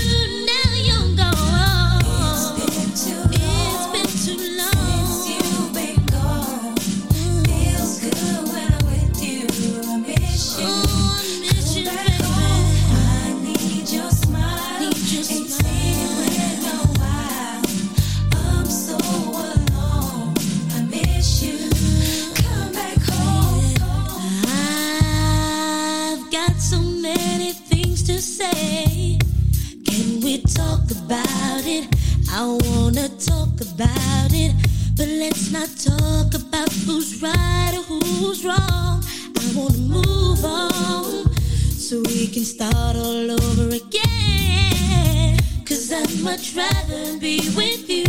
But let's not talk about who's right or who's wrong. I wanna move on so we can start all over again. Cause I'd much rather be with you.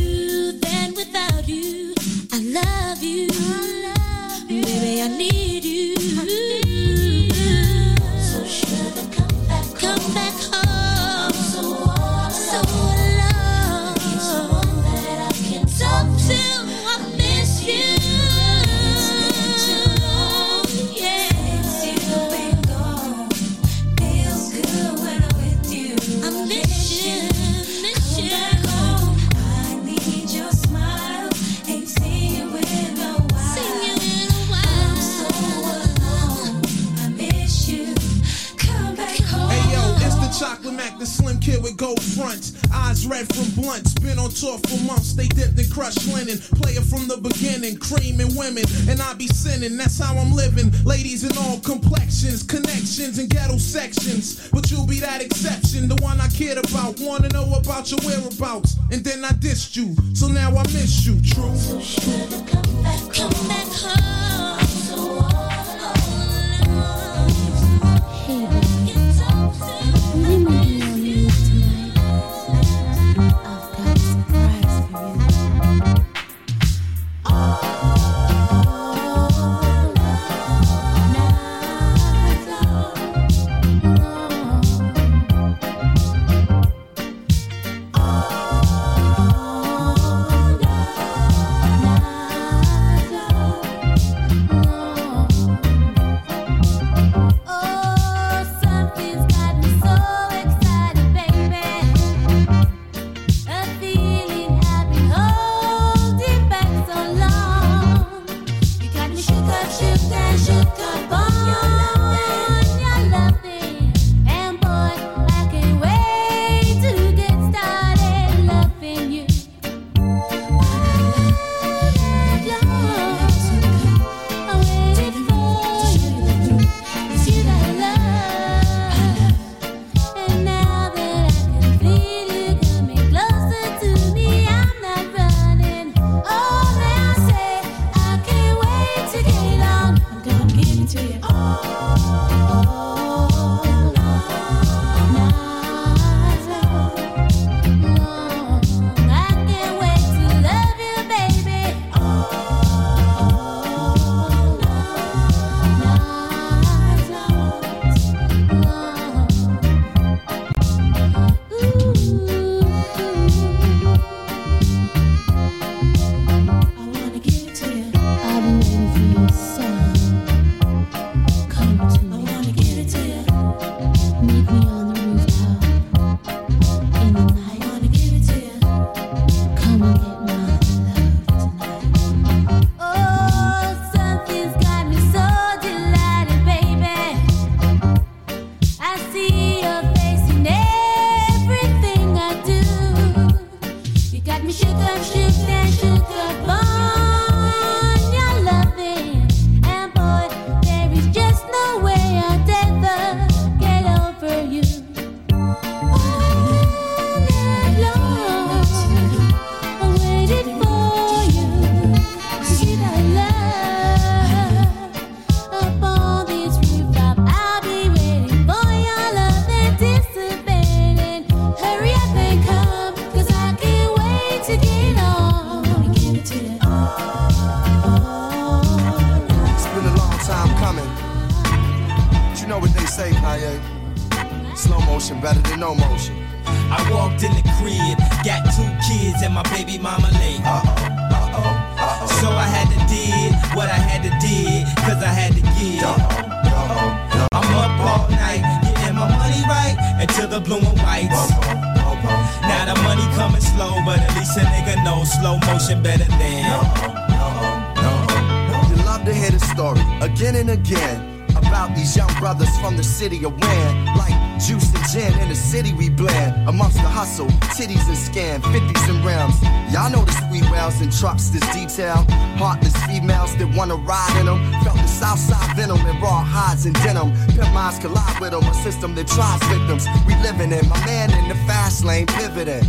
sinning, that's how I'm living. Ladies in all complexions, connections, and ghetto sections. But you'll be that exception, the one I cared about. Wanna know about your whereabouts, and then I dissed you. So now I miss you. city of win. Like juice and gin in the city we blend. Amongst the hustle, titties and scam, 50s and rims. Y'all know the sweet rounds and trucks, this detail. Heartless females that wanna ride in them. Felt the south side venom and raw hides and denim. Pimp minds collide with them, a system that tries victims. We living in, my man in the fast lane pivoting.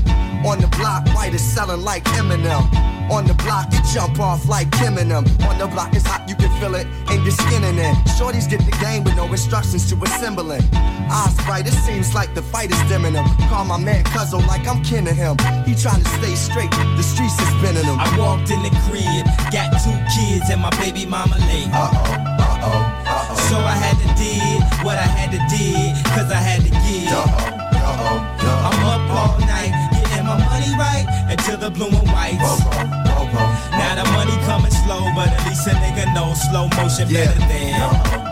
On the block, white is selling like Eminem. On the block, you jump off like Kim and them. On the block, it's hot, you can feel it you're skinning it. Shorties get the game with no instructions to assemble it. Eyes bright, it seems like the fight is dimming him. Call my man Cuzzo like I'm kinning him. He trying to stay straight, the streets is spinning him. I walked in the crib, got two kids and my baby mama late. Uh oh, uh oh, uh oh. So I had to did what I had to did, cause I had to give. Uh oh, uh oh, uh oh. I'm up all night, getting my money right until the bloomin' whites. Uh -oh. Now the money coming slow, but at least a nigga knows slow motion better than.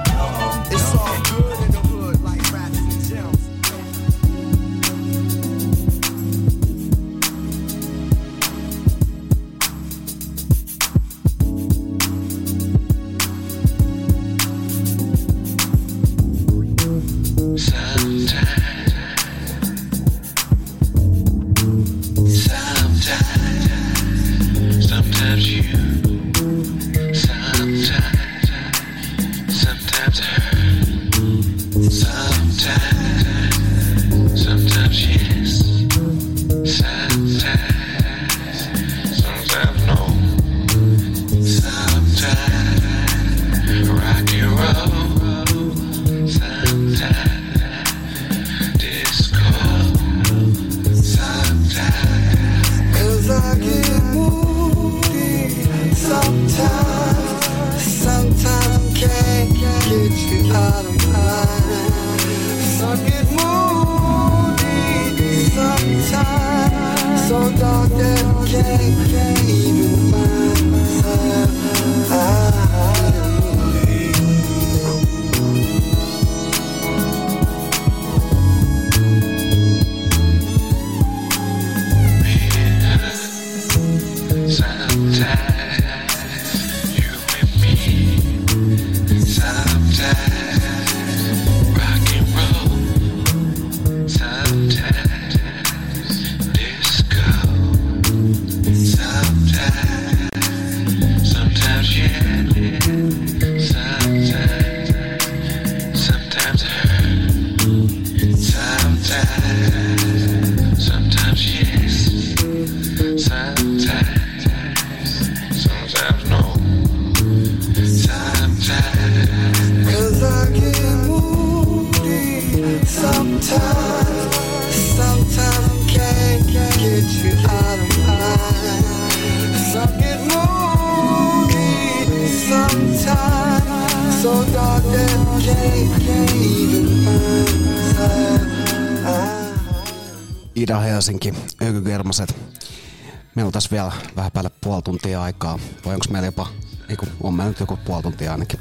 Meillä on tässä vielä vähän päälle puoli tuntia aikaa. Vai onko meillä jopa, ei kun on meillä nyt joku puoli tuntia ainakin.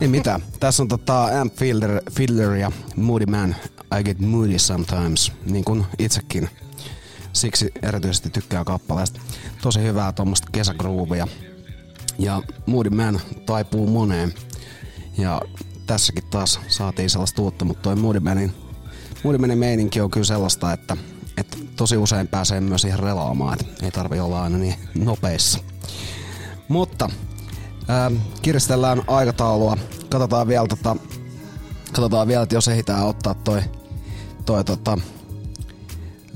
Ei mitään. Tässä on tota Amp Fielder, Fiddler ja Moody Man. I get moody sometimes, niin kuin itsekin. Siksi erityisesti tykkää kappaleesta. Tosi hyvää tuommoista kesägruuvia. Ja Moody Man taipuu moneen. Ja tässäkin taas saatiin sellaista uutta, mutta toi Moody Manin, Moody Manin meininki on kyllä sellaista, että, että tosi usein pääsee myös ihan relaamaan, että ei tarvi olla aina niin nopeissa. Mutta ähm, kiristellään aikataulua. Katsotaan vielä, tota, katsotaan vielä että jos ehditään ottaa toi, toi tota,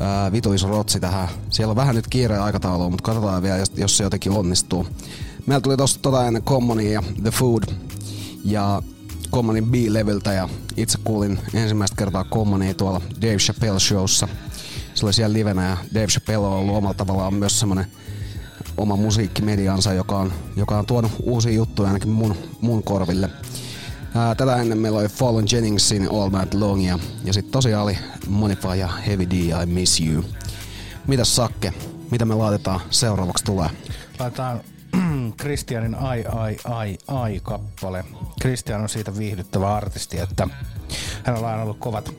ää, rotsi tähän. Siellä on vähän nyt kiire aikataulua, mutta katsotaan vielä, jos, jos se jotenkin onnistuu. Meillä tuli tosta tota ennen Commonia ja The Food ja Commonin B-leveltä ja itse kuulin ensimmäistä kertaa Commonia tuolla Dave Chappelle showssa. Se oli siellä livenä ja Dave Chappelle on ollut omalla tavallaan myös semmonen oma musiikkimediansa, joka on, joka on tuonut uusia juttuja ainakin mun, mun korville. Ää, tätä ennen meillä oli Fallen Jenningsin All Night Long ja, ja sitten tosiaan oli Monify ja Heavy D I Miss You. Mitäs Sakke, mitä me laitetaan seuraavaksi tulee? Laitetaan Christianin Ai Ai Ai Ai kappale. Christian on siitä viihdyttävä artisti, että hänellä on aina ollut kovat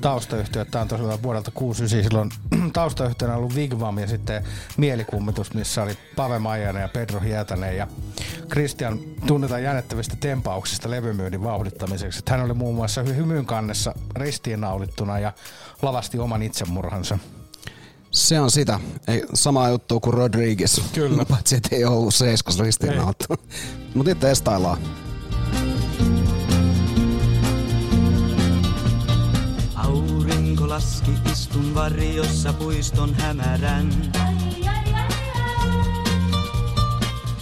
taustayhtiöt. Tämä on tosiaan vuodelta 69. Silloin taustayhtiönä on ollut Wigwam ja sitten Mielikummitus, missä oli Pave Maijanen ja Pedro Hietanen. Ja Christian tunnetaan jännittävistä tempauksista levymyynnin vauhdittamiseksi. Että hän oli muun muassa hymyn kannessa ristiinnaulittuna ja lavasti oman itsemurhansa. Se on sitä. Ei, sama juttu kuin Rodriguez. Kyllä. Paitsi et ei ollut seiskas ristiinnauttu. Mutta itse testaillaan. Laski, istun varjossa puiston hämärän.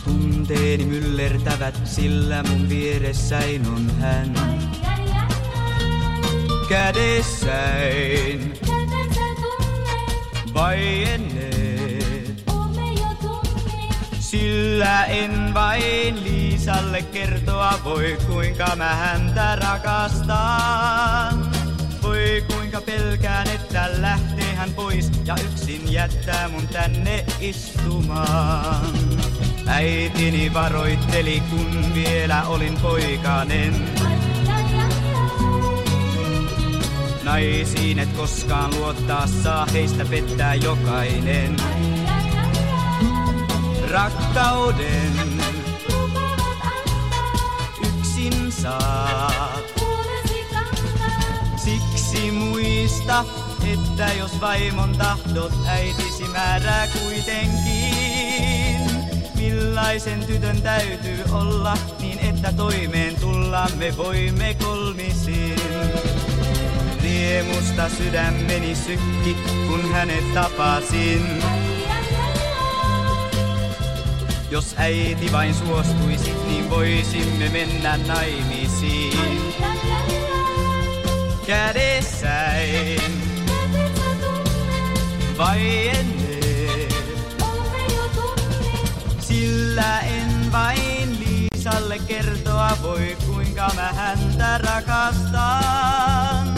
Tunteeni myllertävät, sillä mun vieressäin on hän. kädessäin. Vai ennen? Sillä en vain Liisalle kertoa voi kuinka mä häntä rakastan. Voi kuinka pelkään, että lähtee hän pois ja yksin jättää mun tänne istumaan. Äitini varoitteli, kun vielä olin poikanen. Naisiin et koskaan luottaa saa, heistä pettää jokainen. Rakkauden yksin saa. Siksi muista, että jos vaimon tahdot äitisi määrää kuitenkin. Millaisen tytön täytyy olla, niin että toimeen tulla me voimme kolmisin. Riemusta sydämeni sykki, kun hänet tapasin. Jos äiti vain suostuisi, niin voisimme mennä naimisiin. Kädessäin. Vai ennen? Sillä en vain Liisalle kertoa voi, kuinka mä häntä rakastan.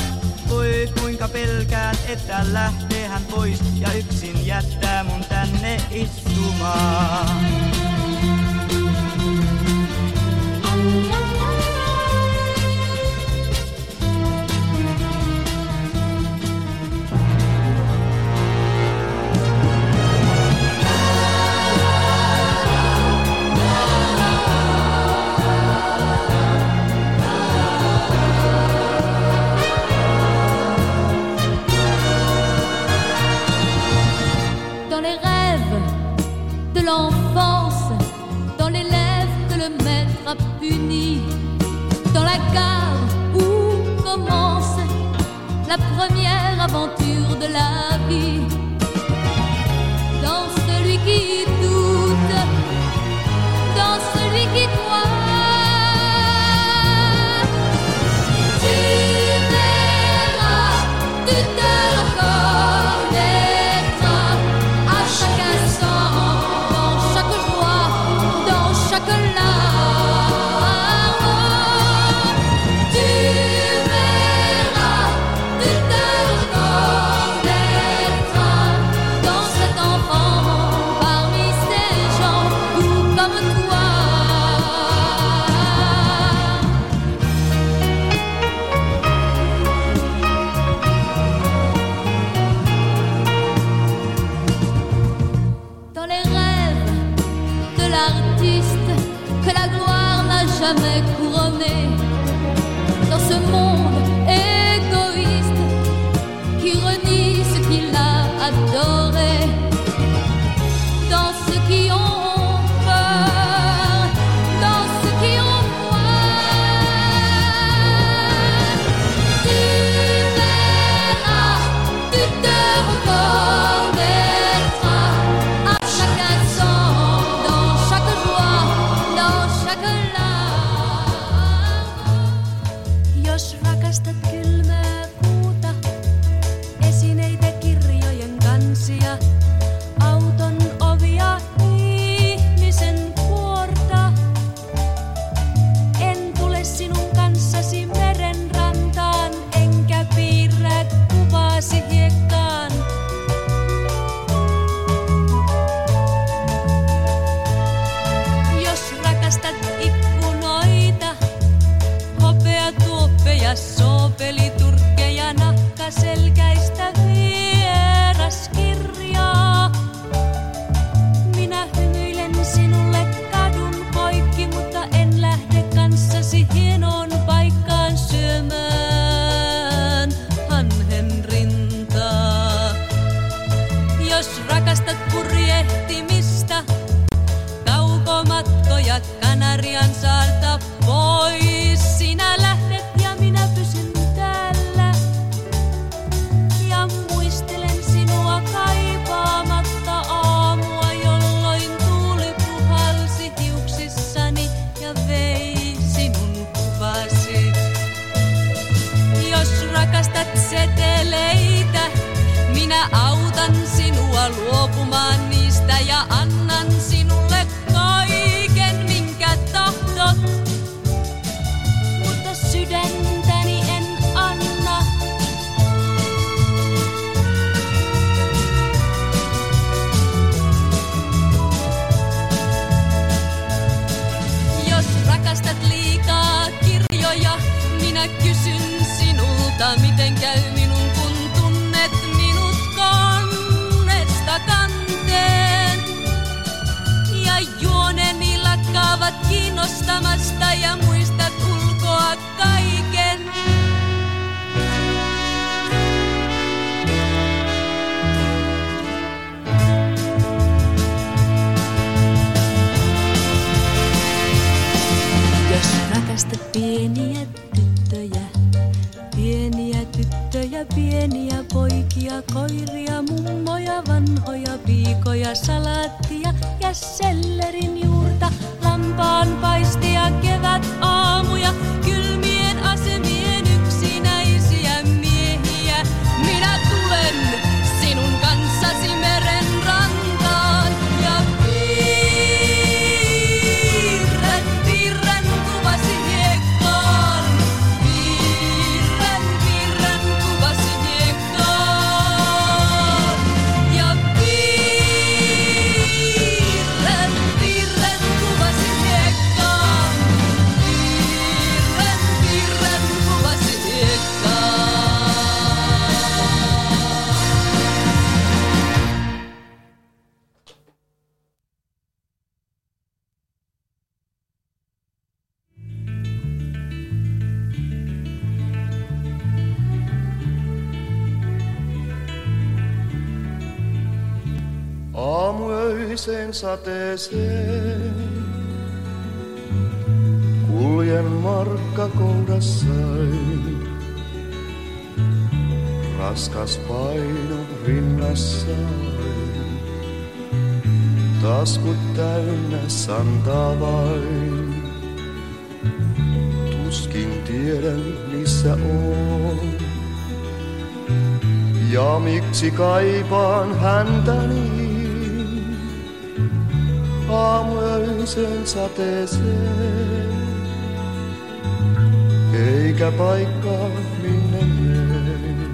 Voi kuinka pelkään, että lähtee hän pois ja yksin jättää mun tänne istumaan. L'enfance, dans les lèvres que le maître a puni, dans la gare où commence la première aventure de la vie, dans celui qui doute, dans celui qui sateeseen kuljen markka kourassain. Raskas paino rinnassaan, taskut täynnä santaa vain. Tuskin tiedän missä on. Ja miksi kaipaan häntä aamuöisen sateeseen, eikä paikkaa minne menen.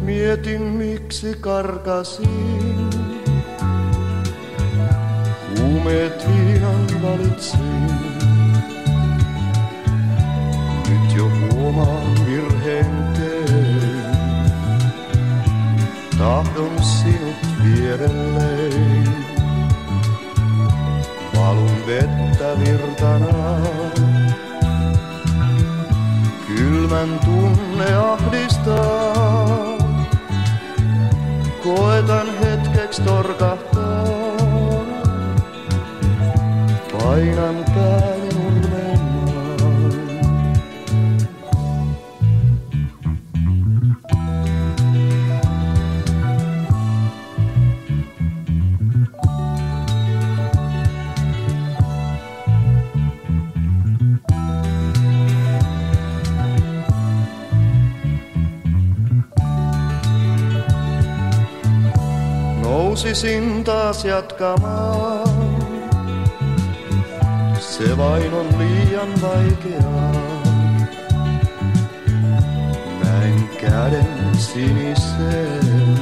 Mietin miksi karkasin, kuumeet viinan valitsin. Nyt jo huomaan virheen tein. Tahdon sinut vierelleen. Vettä virtana. Kylmän tunne ahdistaa. Koetan hetkeksi torkahtaa. Nousisin taas jatkamaan, se vain on liian vaikeaa. Näin käden sinisen,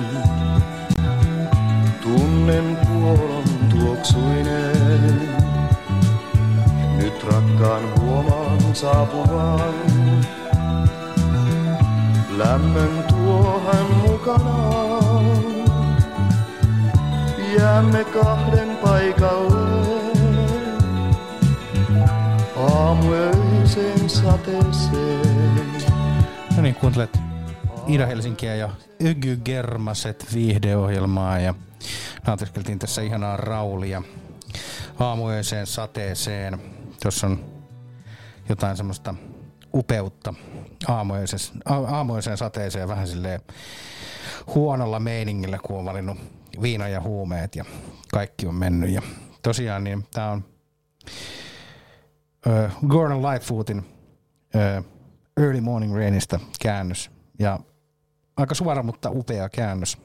tunnen puolon tuoksuinen. Nyt rakkaan huomaan saapuvan, lämmön tuohan mukanaan. Jäämme kahden paikalle aamuöiseen sateeseen. No niin, kuuntelet Ida-Helsinkiä ja Ygy Germaset viihdeohjelmaa ja nautiskeltiin tässä ihanaa raulia aamuöiseen sateeseen. Tuossa on jotain semmoista upeutta aamuöiseen, aamuöiseen sateeseen vähän silleen huonolla meiningillä, kun on valinnut viina ja huumeet ja kaikki on mennyt. Ja tosiaan niin tää on äh, Gordon Lightfootin äh, Early Morning Rainista käännös. Ja aika suora, mutta upea käännös.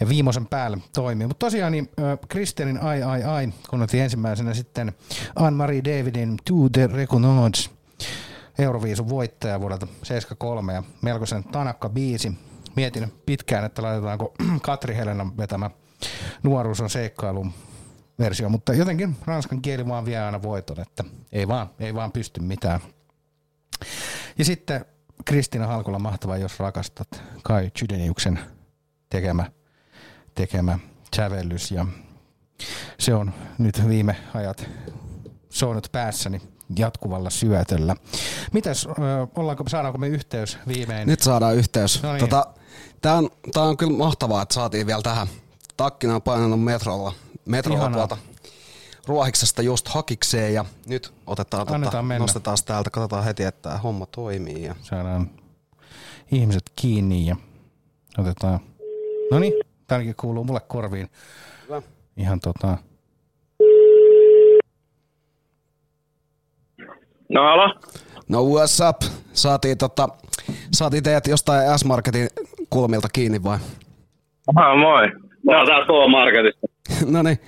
ja viimeisen päälle toimii. Mutta tosiaan niin, äh, Kristianin Ai Ai Ai, kun otin ensimmäisenä sitten Anne-Marie Davidin To the Recognize Euroviisun voittaja vuodelta 73 ja melkoisen tanakka biisi. Mietin pitkään, että laitetaanko Katri Helenan vetämä Nuoruus on seikkailun versio, mutta jotenkin ranskan kieli vaan vie aina voiton, että ei vaan, ei vaan pysty mitään. Ja sitten Kristiina Halkola mahtava, jos rakastat Kai Chydeniuksen tekemä, tekemä sävellys ja se on nyt viime ajat soinut päässäni jatkuvalla syötöllä. Mitäs, ollaanko, saadaanko me yhteys viimein? Nyt saadaan yhteys. No niin. Tota, tää, on, tää on kyllä mahtavaa, että saatiin vielä tähän. Takkina on painanut metrolla, metrolla tuolta Ruohiksesta just hakikseen ja nyt otetaan, tota, mennä. nostetaan täältä, katsotaan heti, että tämä homma toimii. Ja... Saadaan ihmiset kiinni ja otetaan. No niin, tänäkin kuuluu mulle korviin. Hyvä. Ihan tota, No halo? No what's up? Saatiin, tota, saatiin teidät jostain S-Marketin kulmilta kiinni vai? Aha, moi. Mä oon täällä K-Marketista. no niin,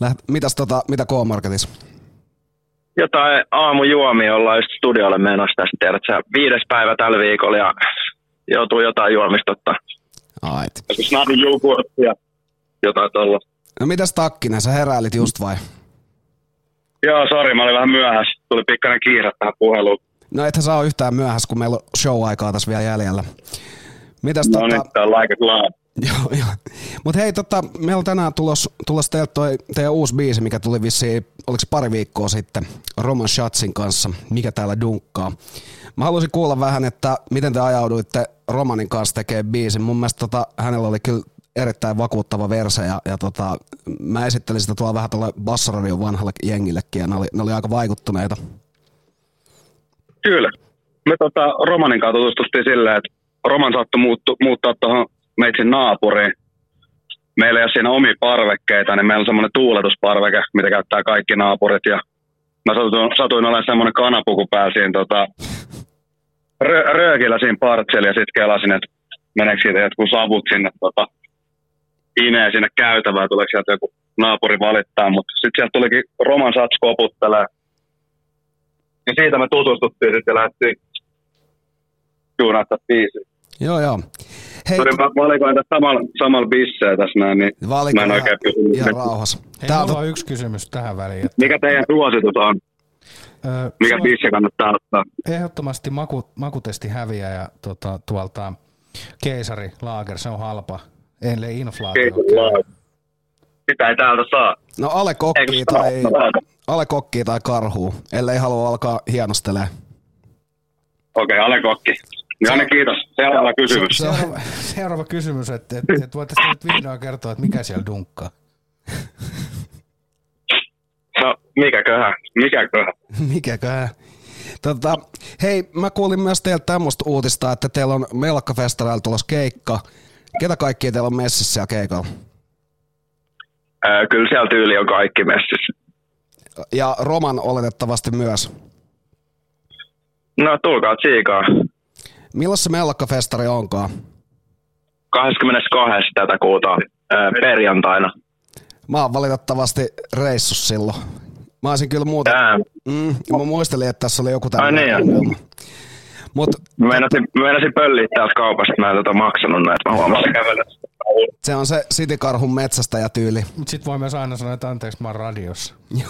Läht, mitäs tota, mitä K-Marketissa? Jotain aamujuomia ollaan just studiolle menossa tästä, tiedät sä, viides päivä tällä viikolla ja joutuu jotain juomista ottaa. Ait. Joku snadin ja jotain tolla. No mitäs Takkinen, sä heräilit just vai? Joo, sori, mä olin vähän myöhässä. Tuli pikkainen kiire tähän puheluun. No ethän saa yhtään myöhässä, kun meillä on show-aikaa tässä vielä jäljellä. Mitäs No tota... nyt tää on loud. Joo, joo. Mut hei, tota, meillä on tänään tulos, tulos teiltä toi teidän uusi biisi, mikä tuli vissiin, oliko se pari viikkoa sitten, Roman Schatzin kanssa, mikä täällä dunkkaa. Mä haluaisin kuulla vähän, että miten te ajauduitte Romanin kanssa tekemään biisin. Mun mielestä tota, hänellä oli kyllä erittäin vakuuttava verse ja, ja tota, mä esittelin sitä tuolla vähän tuolle Bassoradion vanhalle jengillekin ja ne oli, ne oli aika vaikuttuneita. Kyllä. Me tota, Romanin kanssa tutustuttiin silleen, että Roman saattoi muuttu, muuttaa tuohon meitsin naapuriin. Meillä ei ole siinä omia parvekkeita, niin meillä on semmoinen tuuletusparveke, mitä käyttää kaikki naapurit. Ja mä satuin, satuin olemaan semmoinen kanapuku päällä siinä tota, rö, röökillä siinä partseli ja sitten kelasin, että meneekö siitä jotkut savut sinne tota, ineen sinne käytävään, tuleeko sieltä joku naapuri valittaa, mutta sitten sieltä tulikin Roman Sats koputtelee. Ja siitä me tutustuttiin sitten ja lähdettiin juunaa biisiä. Joo, joo. Hei, Sori, mä valikoin tässä samalla, samalla bissejä tässä näin, niin Valikoi mä en oikein ihan- pysy. ihan rauhassa. Hei, Tää on yksi kysymys tähän väliin. Että, Mikä teidän suositus on? ö, Mikä biisi kannattaa ottaa? Ehdottomasti maku, makutesti häviää ja tota, tuolta keisari Laager, se on halpa, ellei inflaatio. Sitä ei täältä saa. No Ale Kokki Eikö saa? tai, No. Ale Kokki tai Karhu, ellei halua alkaa hienostelee. Okei, Ale Kokki. Janne, kiitos. Seuraava kysymys. Seuraava, seuraava kysymys, että et, et voitaisiin nyt vihdoin kertoa, että mikä siellä dunkkaa. No, mikäköhän? Mikäköhän? Mikäköhän. Tota, hei, mä kuulin myös teiltä tämmöistä uutista, että teillä on Melkkafestareilla tulossa keikka. Ketä kaikkia teillä on messissä siellä keikalla? Öö, kyllä siellä tyyli on kaikki messissä. Ja Roman oletettavasti myös. No, tulkaa tsiikaa. Milloin se Melkkafestari onkaan? 22. tätä kuuta perjantaina. Mä oon valitettavasti reissus silloin. Mä olisin kyllä muuten... Mm, mä muistelin, että tässä oli joku Ai niin, tämmöinen joo. ongelma. Mut Mä meinasin, mä meinasin pölliä täältä kaupasta, mä en tota maksanut näitä. Mä huomasin kävellä. se on se Citykarhun metsästäjä tyyli. Mutta sitten voi myös aina sanoa, että anteeksi, mä oon radiossa.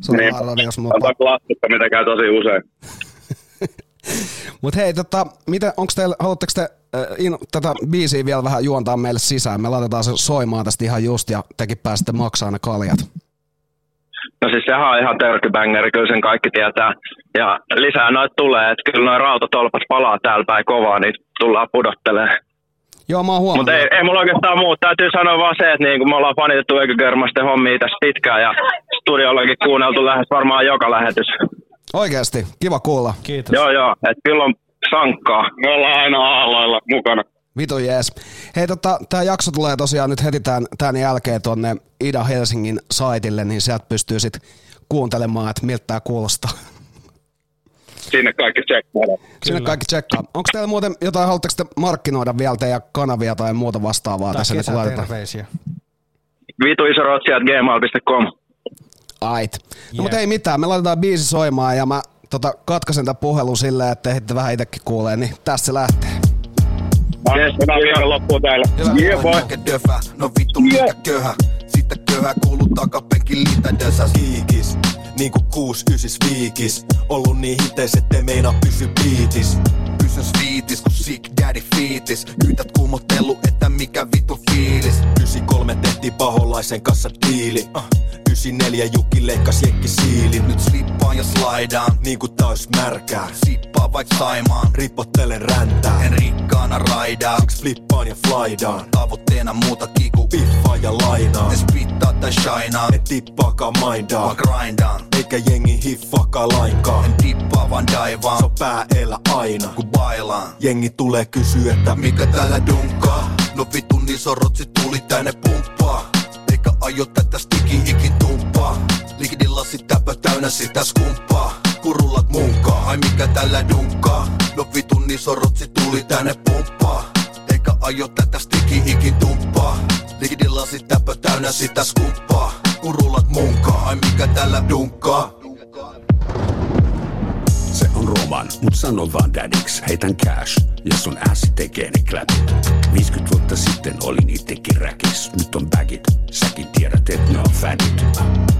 Se on Niin. vaan radios, On mutta... toi klassikko, mitä käy tosi usein. Mut hei, tota, miten, onks teillä, haluatteko te äh, in, tätä biisiä vielä vähän juontaa meille sisään? Me laitetaan se soimaan tästä ihan just ja tekin pääsette maksaa ne kaljat. No siis sehän on ihan törkybängeri, kyllä sen kaikki tietää. Ja lisää noita tulee, että kyllä noin rautatolpat palaa täällä päin kovaa, niin tullaan pudottelemaan. Joo, mä oon. Mutta ei, ei mulla oikeastaan muuta. Täytyy sanoa vaan se, että niin kun me ollaan fanitettu Ökykörmästen hommia tässä pitkään ja studiollakin kuunneltu lähes varmaan joka lähetys. Oikeasti, kiva kuulla. Kiitos. Joo, joo. Että on sankkaa. Me ollaan aina aalloilla mukana. Vitu jees. Hei, tota, tää jakso tulee tosiaan nyt heti tämän, tämän jälkeen tonne Ida Helsingin saitille, niin sieltä pystyy sit kuuntelemaan, että miltä tää kuulostaa. sinne kaikki tsekkailee. Sinne kaikki tsekkaa. Onko teillä muuten jotain, haluatteko te markkinoida vielä teidän kanavia tai muuta vastaavaa Tai tässä? nyt, laitetaan? Vitu iso gmail.com. Ait. No mutta ei mitään, me laitetaan biisi soimaan ja mä tota, katkaisen tämän puhelun silleen, että ehditte vähän itsekin kuulee, niin tästä se lähtee. Yes, hyvää viikonloppua teille. Yeah, boy. Döfä, no vittu mikä köhä. Sitten köhä kuuluu takapenkin liitädösä. Kiikis, niinku kuus ysis viikis. Ollut niin hiteis, ettei meinaa pysy biitis. Pysyn sviitis, kun Sick Daddy fiitis. Kyytät kuumottellu, että mikä vittu fiilis. 93 tehtiin paholaisen kanssa diili. Uh, 94 Jukki leikkas jekki siilin. Nyt slippaan ja slaidaan, Niinku taas märkää. sippaa vaik Saimaan. Ripottelen räntää. En rikkaana raidaa, Siksi flippaan ja flaidaan. tavoitteena muuta kiku. Piffaa ja lainaa. En spittaa tai shinaa, En tippaakaan mindaa. vaan grindaan. Eikä jengi hiffaakaan lainkaan. En dippaa vaan daivaan, Se on pää aina. kun bailaan. Jengi tulee kysyä, että Mikä täällä dunkaa? No vittu niin sorotsi tuli tänne pumppaa. Eikä aio tätä stiki ikin tumppaa. Lihdin lasit täpö täynnä sitä skumppaa. Kurullat munkaa, ai mikä tällä dunkaa? No vittu niin sorotsi tuli tänne pumppaa. Eikä aio tätä stiki ikin tumppaa. Lihdin lasit täpö täynnä sitä skumppaa. Kurullat munkaa, ai mikä tällä dunkaa? On roman, mut sano vaan daddiks, heitän cash, ja sun ässi tekee ne kläpit. 50 vuotta sitten olin itsekin räkis, nyt on bagit, säkin tiedät, et ne on fädit.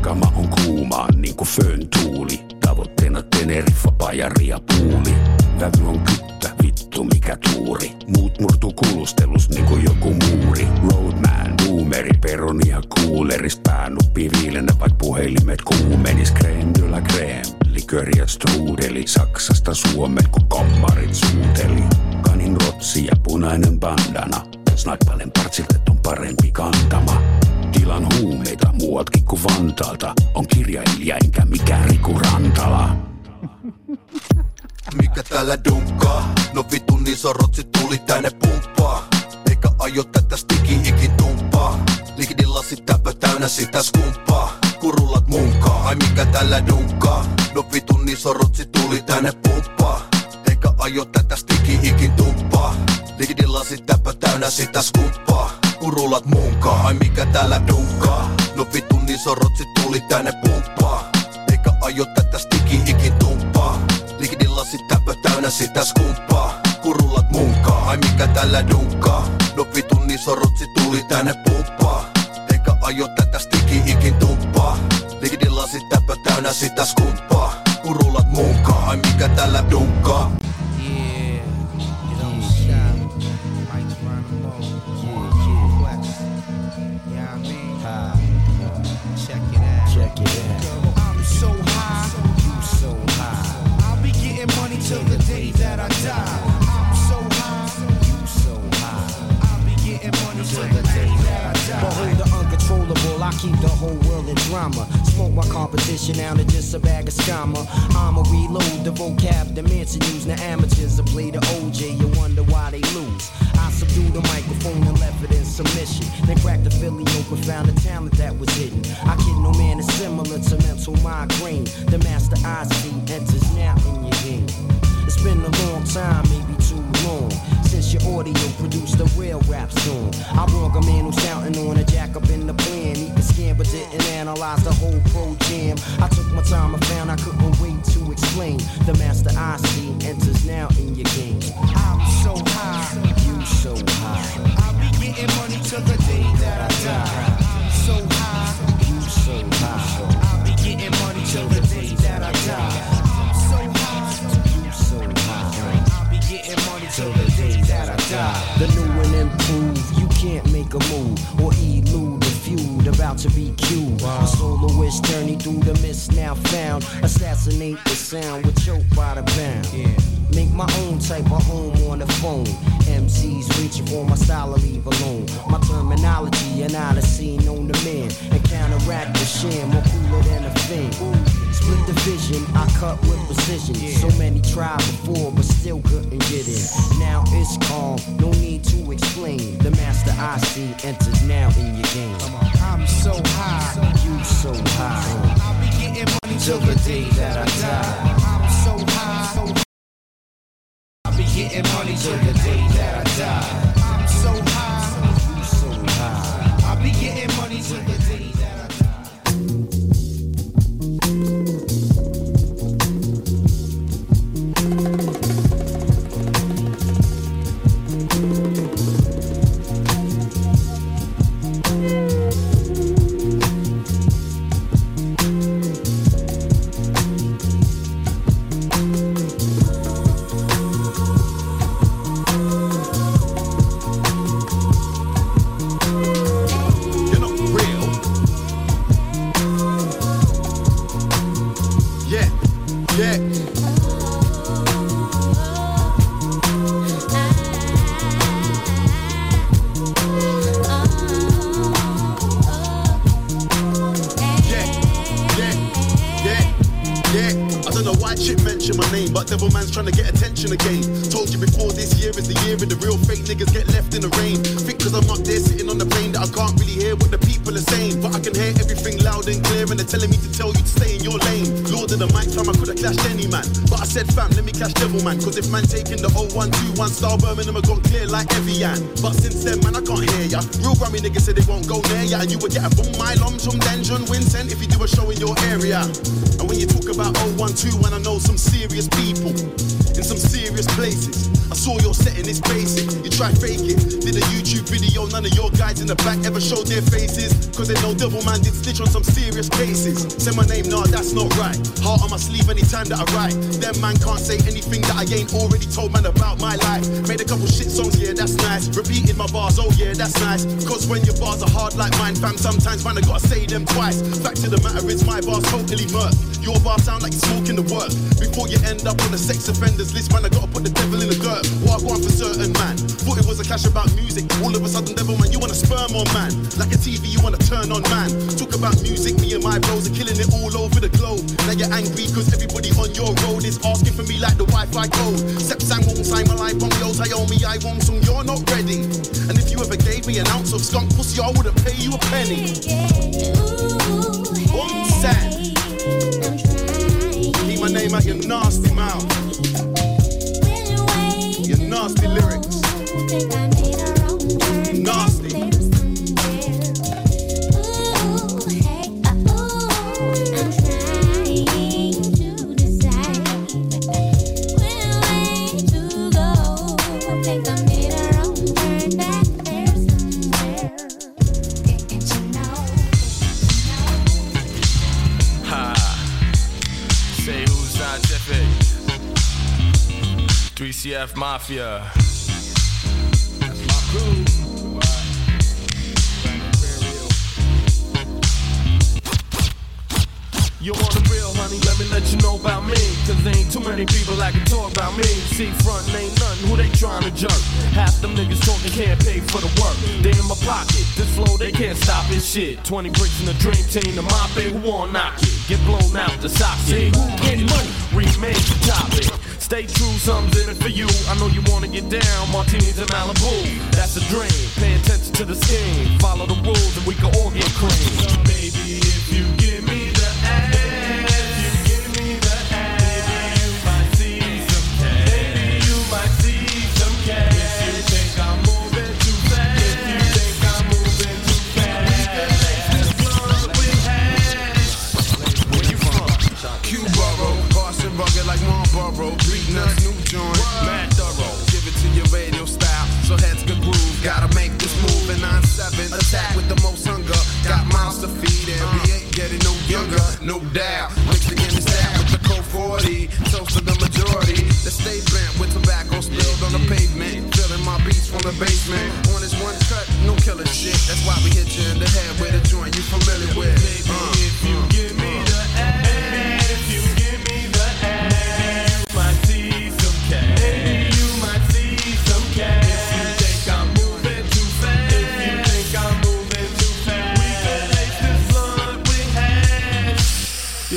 Kama on kuumaa niinku fön tuuli, tavoitteena Teneriffa, Pajari ja Puuli. Vävy on kyttä, vittu mikä tuuri, muut murtuu kuulustelus niinku joku muuri. Roadman, boomeri, peroni ja kuuleris, päänuppi viilenä, vaik puhelimet kuumenis, creme de la creme. Liköri ja strudeli Saksasta Suomeen, kun kammarit suuteli. Kanin rotsi ja punainen bandana. Snaippailen partsiltet on parempi kantama. Tilan huumeita muualtakin kuin Vantaalta. On kirjailija enkä mikään Riku Rantala. Mikä täällä dunkaa? No vittu niin sorotsi tuli tänne pumppaa. Eikä aio tätä stiki ikin tumppaa. Lihdin lasit täpö täynnä sitä skumppaa. Kurullat munkaa, ai mikä täällä dunkaa? No vittu niin sorotsi tuli tänne pumppaa. Eikä aio tätä stiki ikin tumppaa. Lihdin lasit täpö täynnä sitä skumppaa. Kurullat munkaa, ai mikä täällä dunkaa? No vittu niin sorotsi tuli tänne pumppaa. Eikä aio tätä stiki ikin tumppaa. Lihdin lasit täpö täynnä sitä skumppaa. Kurullat munkaa, ai mikä tällä dunkaa? No vitun niin sorotsi tuli tänne pumppaa. Eikä aio tätä stiki ikin tumppaa. Lihdin täynnä sitä skumppaa. Kurullat munkaa, ai mikä tällä dunkaa? Yeah, you don't stop. Mike's running I keep the whole world in drama. Smoke my competition out of just a bag of scammer. I'ma reload the vocab, the Manson use. The amateurs to play the OJ, you wonder why they lose. I subdue the microphone and left it in submission. Then cracked the Philly open, found the talent that was hidden. I kid no man is similar to mental migraine. The master I see enters now in your game. It's been a long time, maybe too long, since your audio produced a real rap song. I wrong a man who's shouting on a jack up in the plan. He but didn't analyze the whole pro jam. I took my time and found I couldn't wait to explain. The master I see enters now in your game. I'm so high. You so high. I'll be getting money till the day that I die. I'm so high. You so high. I'll be getting money till the day that I die. So high. You so high. I'll be getting money till the day that I die. The new and improved, you can't make a move or elude feud about to be cued. A soloist journey through the mist now found. Assassinate the sound with choke by the pound. Make my own type of home on the phone. MCs reaching for my style to leave alone. My terminology and odyssey known to men. And counteract the sham more cooler than a thing. Split the vision, I cut with precision. So many tried before, but still couldn't get in. Now it's calm, no need to explain. I see enters now in your game. I'm so high. You so high. I'll be getting money till the day that I die. In the back ever showed their faces. Cause they know Devil Man did stitch on some serious cases. Say my name, nah, that's not right. Heart on my sleeve anytime that I write. Them man can't say anything that I ain't already told man about my life. Made a couple shit songs, yeah, that's nice. Repeating my bars, oh yeah, that's nice. Cause when your bars are hard like mine, fam, sometimes man, I gotta say them twice. Fact of the matter is, my bars totally murk. Your bars sound like you're smoking the work. Before you end up on the sex offenders list, man, I gotta put the devil in the dirt. What I want for certain man. Thought it was a clash about music. All of a sudden, devil man, sperm on man. Like a TV, you wanna turn on man. Talk about music, me and my bros are killing it all over the globe. Now you're angry cause everybody on your road is asking for me like the Wi-Fi code. Sep sang won't sign my life on yo, Tayomi, I won't song, you're not ready. And if you ever gave me an ounce of skunk pussy, I wouldn't pay you a penny. Mafia. That's my crew. You want the real, honey? Let me let you know about me. Cause ain't too many people that can talk about me. See, front ain't nothing, who they trying to jerk? Half them niggas talking can't pay for the work. They in my pocket, this flow they can't stop it. Shit, 20 bricks in the dream team, the mob who wanna knock it? Get blown out the socket. Who getting money? Remake the topic. Stay true, something's in it for you. I know you wanna get down, martinis in Malibu. That's a dream. Pay attention to the scheme. Follow the rules and we can all get cream. Baby, if you give me the ass, Marlboro, beating us new joint, mad thorough. Give it to your radio style, so heads can groove. Gotta make this move in 9-7, attack with the most hunger. Got mouths to feed and we ain't getting no younger, no doubt. Mixed again this that with the code 40, toast to the majority. The stay bent with tobacco spilled on the pavement, filling my beats from the basement. On this one cut, no killer shit. That's why we hit you in the head with a joint you familiar with. Uh, If you give me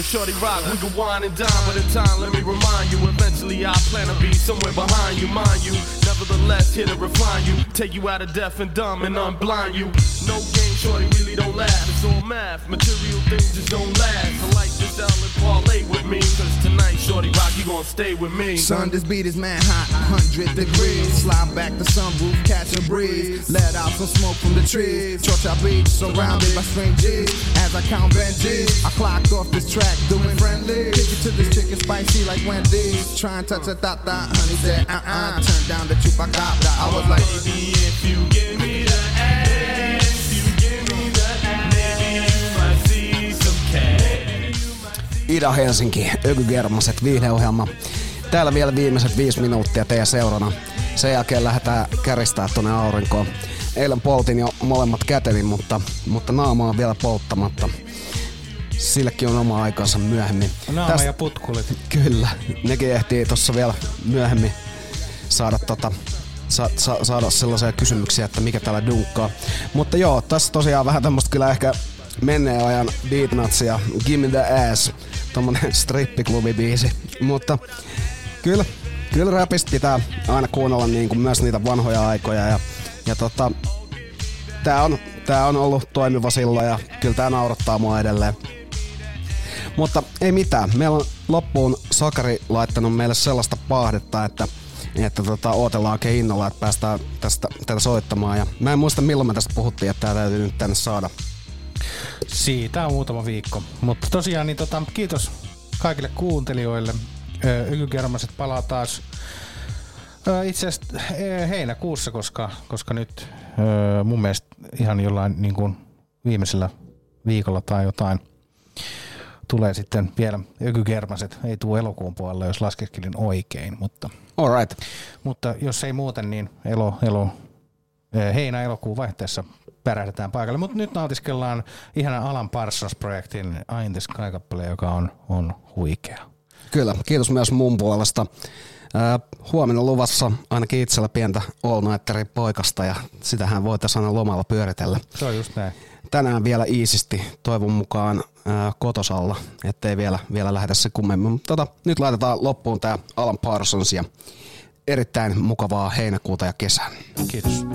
shorty rock, we can wine and dine, but in time, let me remind you. Eventually, I plan to be somewhere behind you, mind you. Nevertheless, here to refine you, take you out of deaf and dumb and unblind you. No game, shorty, really don't laugh. It's all math, material things just don't last. I like this L and parlay with me, cause tonight, shorty rock, you gon' stay with me. Son, this beat is man hot, 100 degrees. Slide back the sunroof, catch a breeze. Let out some smoke from the trees. Church beach, surrounded by strangers. As I count Benjis, I clocked off this track, doing friendly. Kick it to this chicken spicy like Wendy's. Try and touch a thought that honey said, uh uh. Turn down the chupacabra. I was like, Baby, if you give cash. Ida-Helsinki, Ökygermaset viihdeohjelma. Täällä vielä viimeiset viisi minuuttia teidän seurana. Sen jälkeen lähdetään käristää tuonne aurinkoon. Eilen poltin jo molemmat käteni, mutta, mutta naama on vielä polttamatta. Sillekin on oma aikansa myöhemmin. Naama ja putkulit. Kyllä, nekin ehtii tuossa vielä myöhemmin saada, tota, sa, sa, saada sellaisia kysymyksiä, että mikä täällä dunkkaa. Mutta joo, tässä tosiaan vähän tämmöstä kyllä ehkä menneen ajan beatnutsia, Gimme the Ass, tommonen strippiklubibiisi. Mutta kyllä, kyllä rapista pitää aina kuunnella niin kuin myös niitä vanhoja aikoja ja, ja tota, tää on, tää on ollut toimiva silloin ja kyllä tää naurattaa mua edelleen. Mutta ei mitään. Meillä on loppuun Sakari laittanut meille sellaista paahdetta, että että tota, ootellaan oikein innolla, että päästään tästä, tätä soittamaan. Ja mä en muista milloin me tästä puhuttiin, että tää täytyy nyt tänne saada. Siitä on muutama viikko. Mutta tosiaan niin tota, kiitos kaikille kuuntelijoille. Ykykermaset palaa taas itse asiassa ö, heinäkuussa, koska, koska nyt mun mielestä ihan jollain niin kuin viimeisellä viikolla tai jotain tulee sitten vielä Ökykermaset. Ei tule elokuun puolella, jos laskeskelin oikein, mutta, Alright. mutta jos ei muuten, niin elo, elo, heinä-elokuun vaihteessa pärähdetään paikalle. Mutta nyt nautiskellaan ihana Alan Parsons-projektin Ain the Sky-kappale, joka on, on huikea. Kyllä, kiitos myös mun puolesta. Ää, huomenna luvassa ainakin itsellä pientä all poikasta ja sitähän voitaisiin aina lomalla pyöritellä. Se on just näin. Tänään vielä iisisti, toivon mukaan ää, kotosalla, ettei vielä, vielä lähdetä se kummemmin. Mutta tota, nyt laitetaan loppuun tää Alan Parsons ja erittäin mukavaa heinäkuuta ja kesää. Kiitos.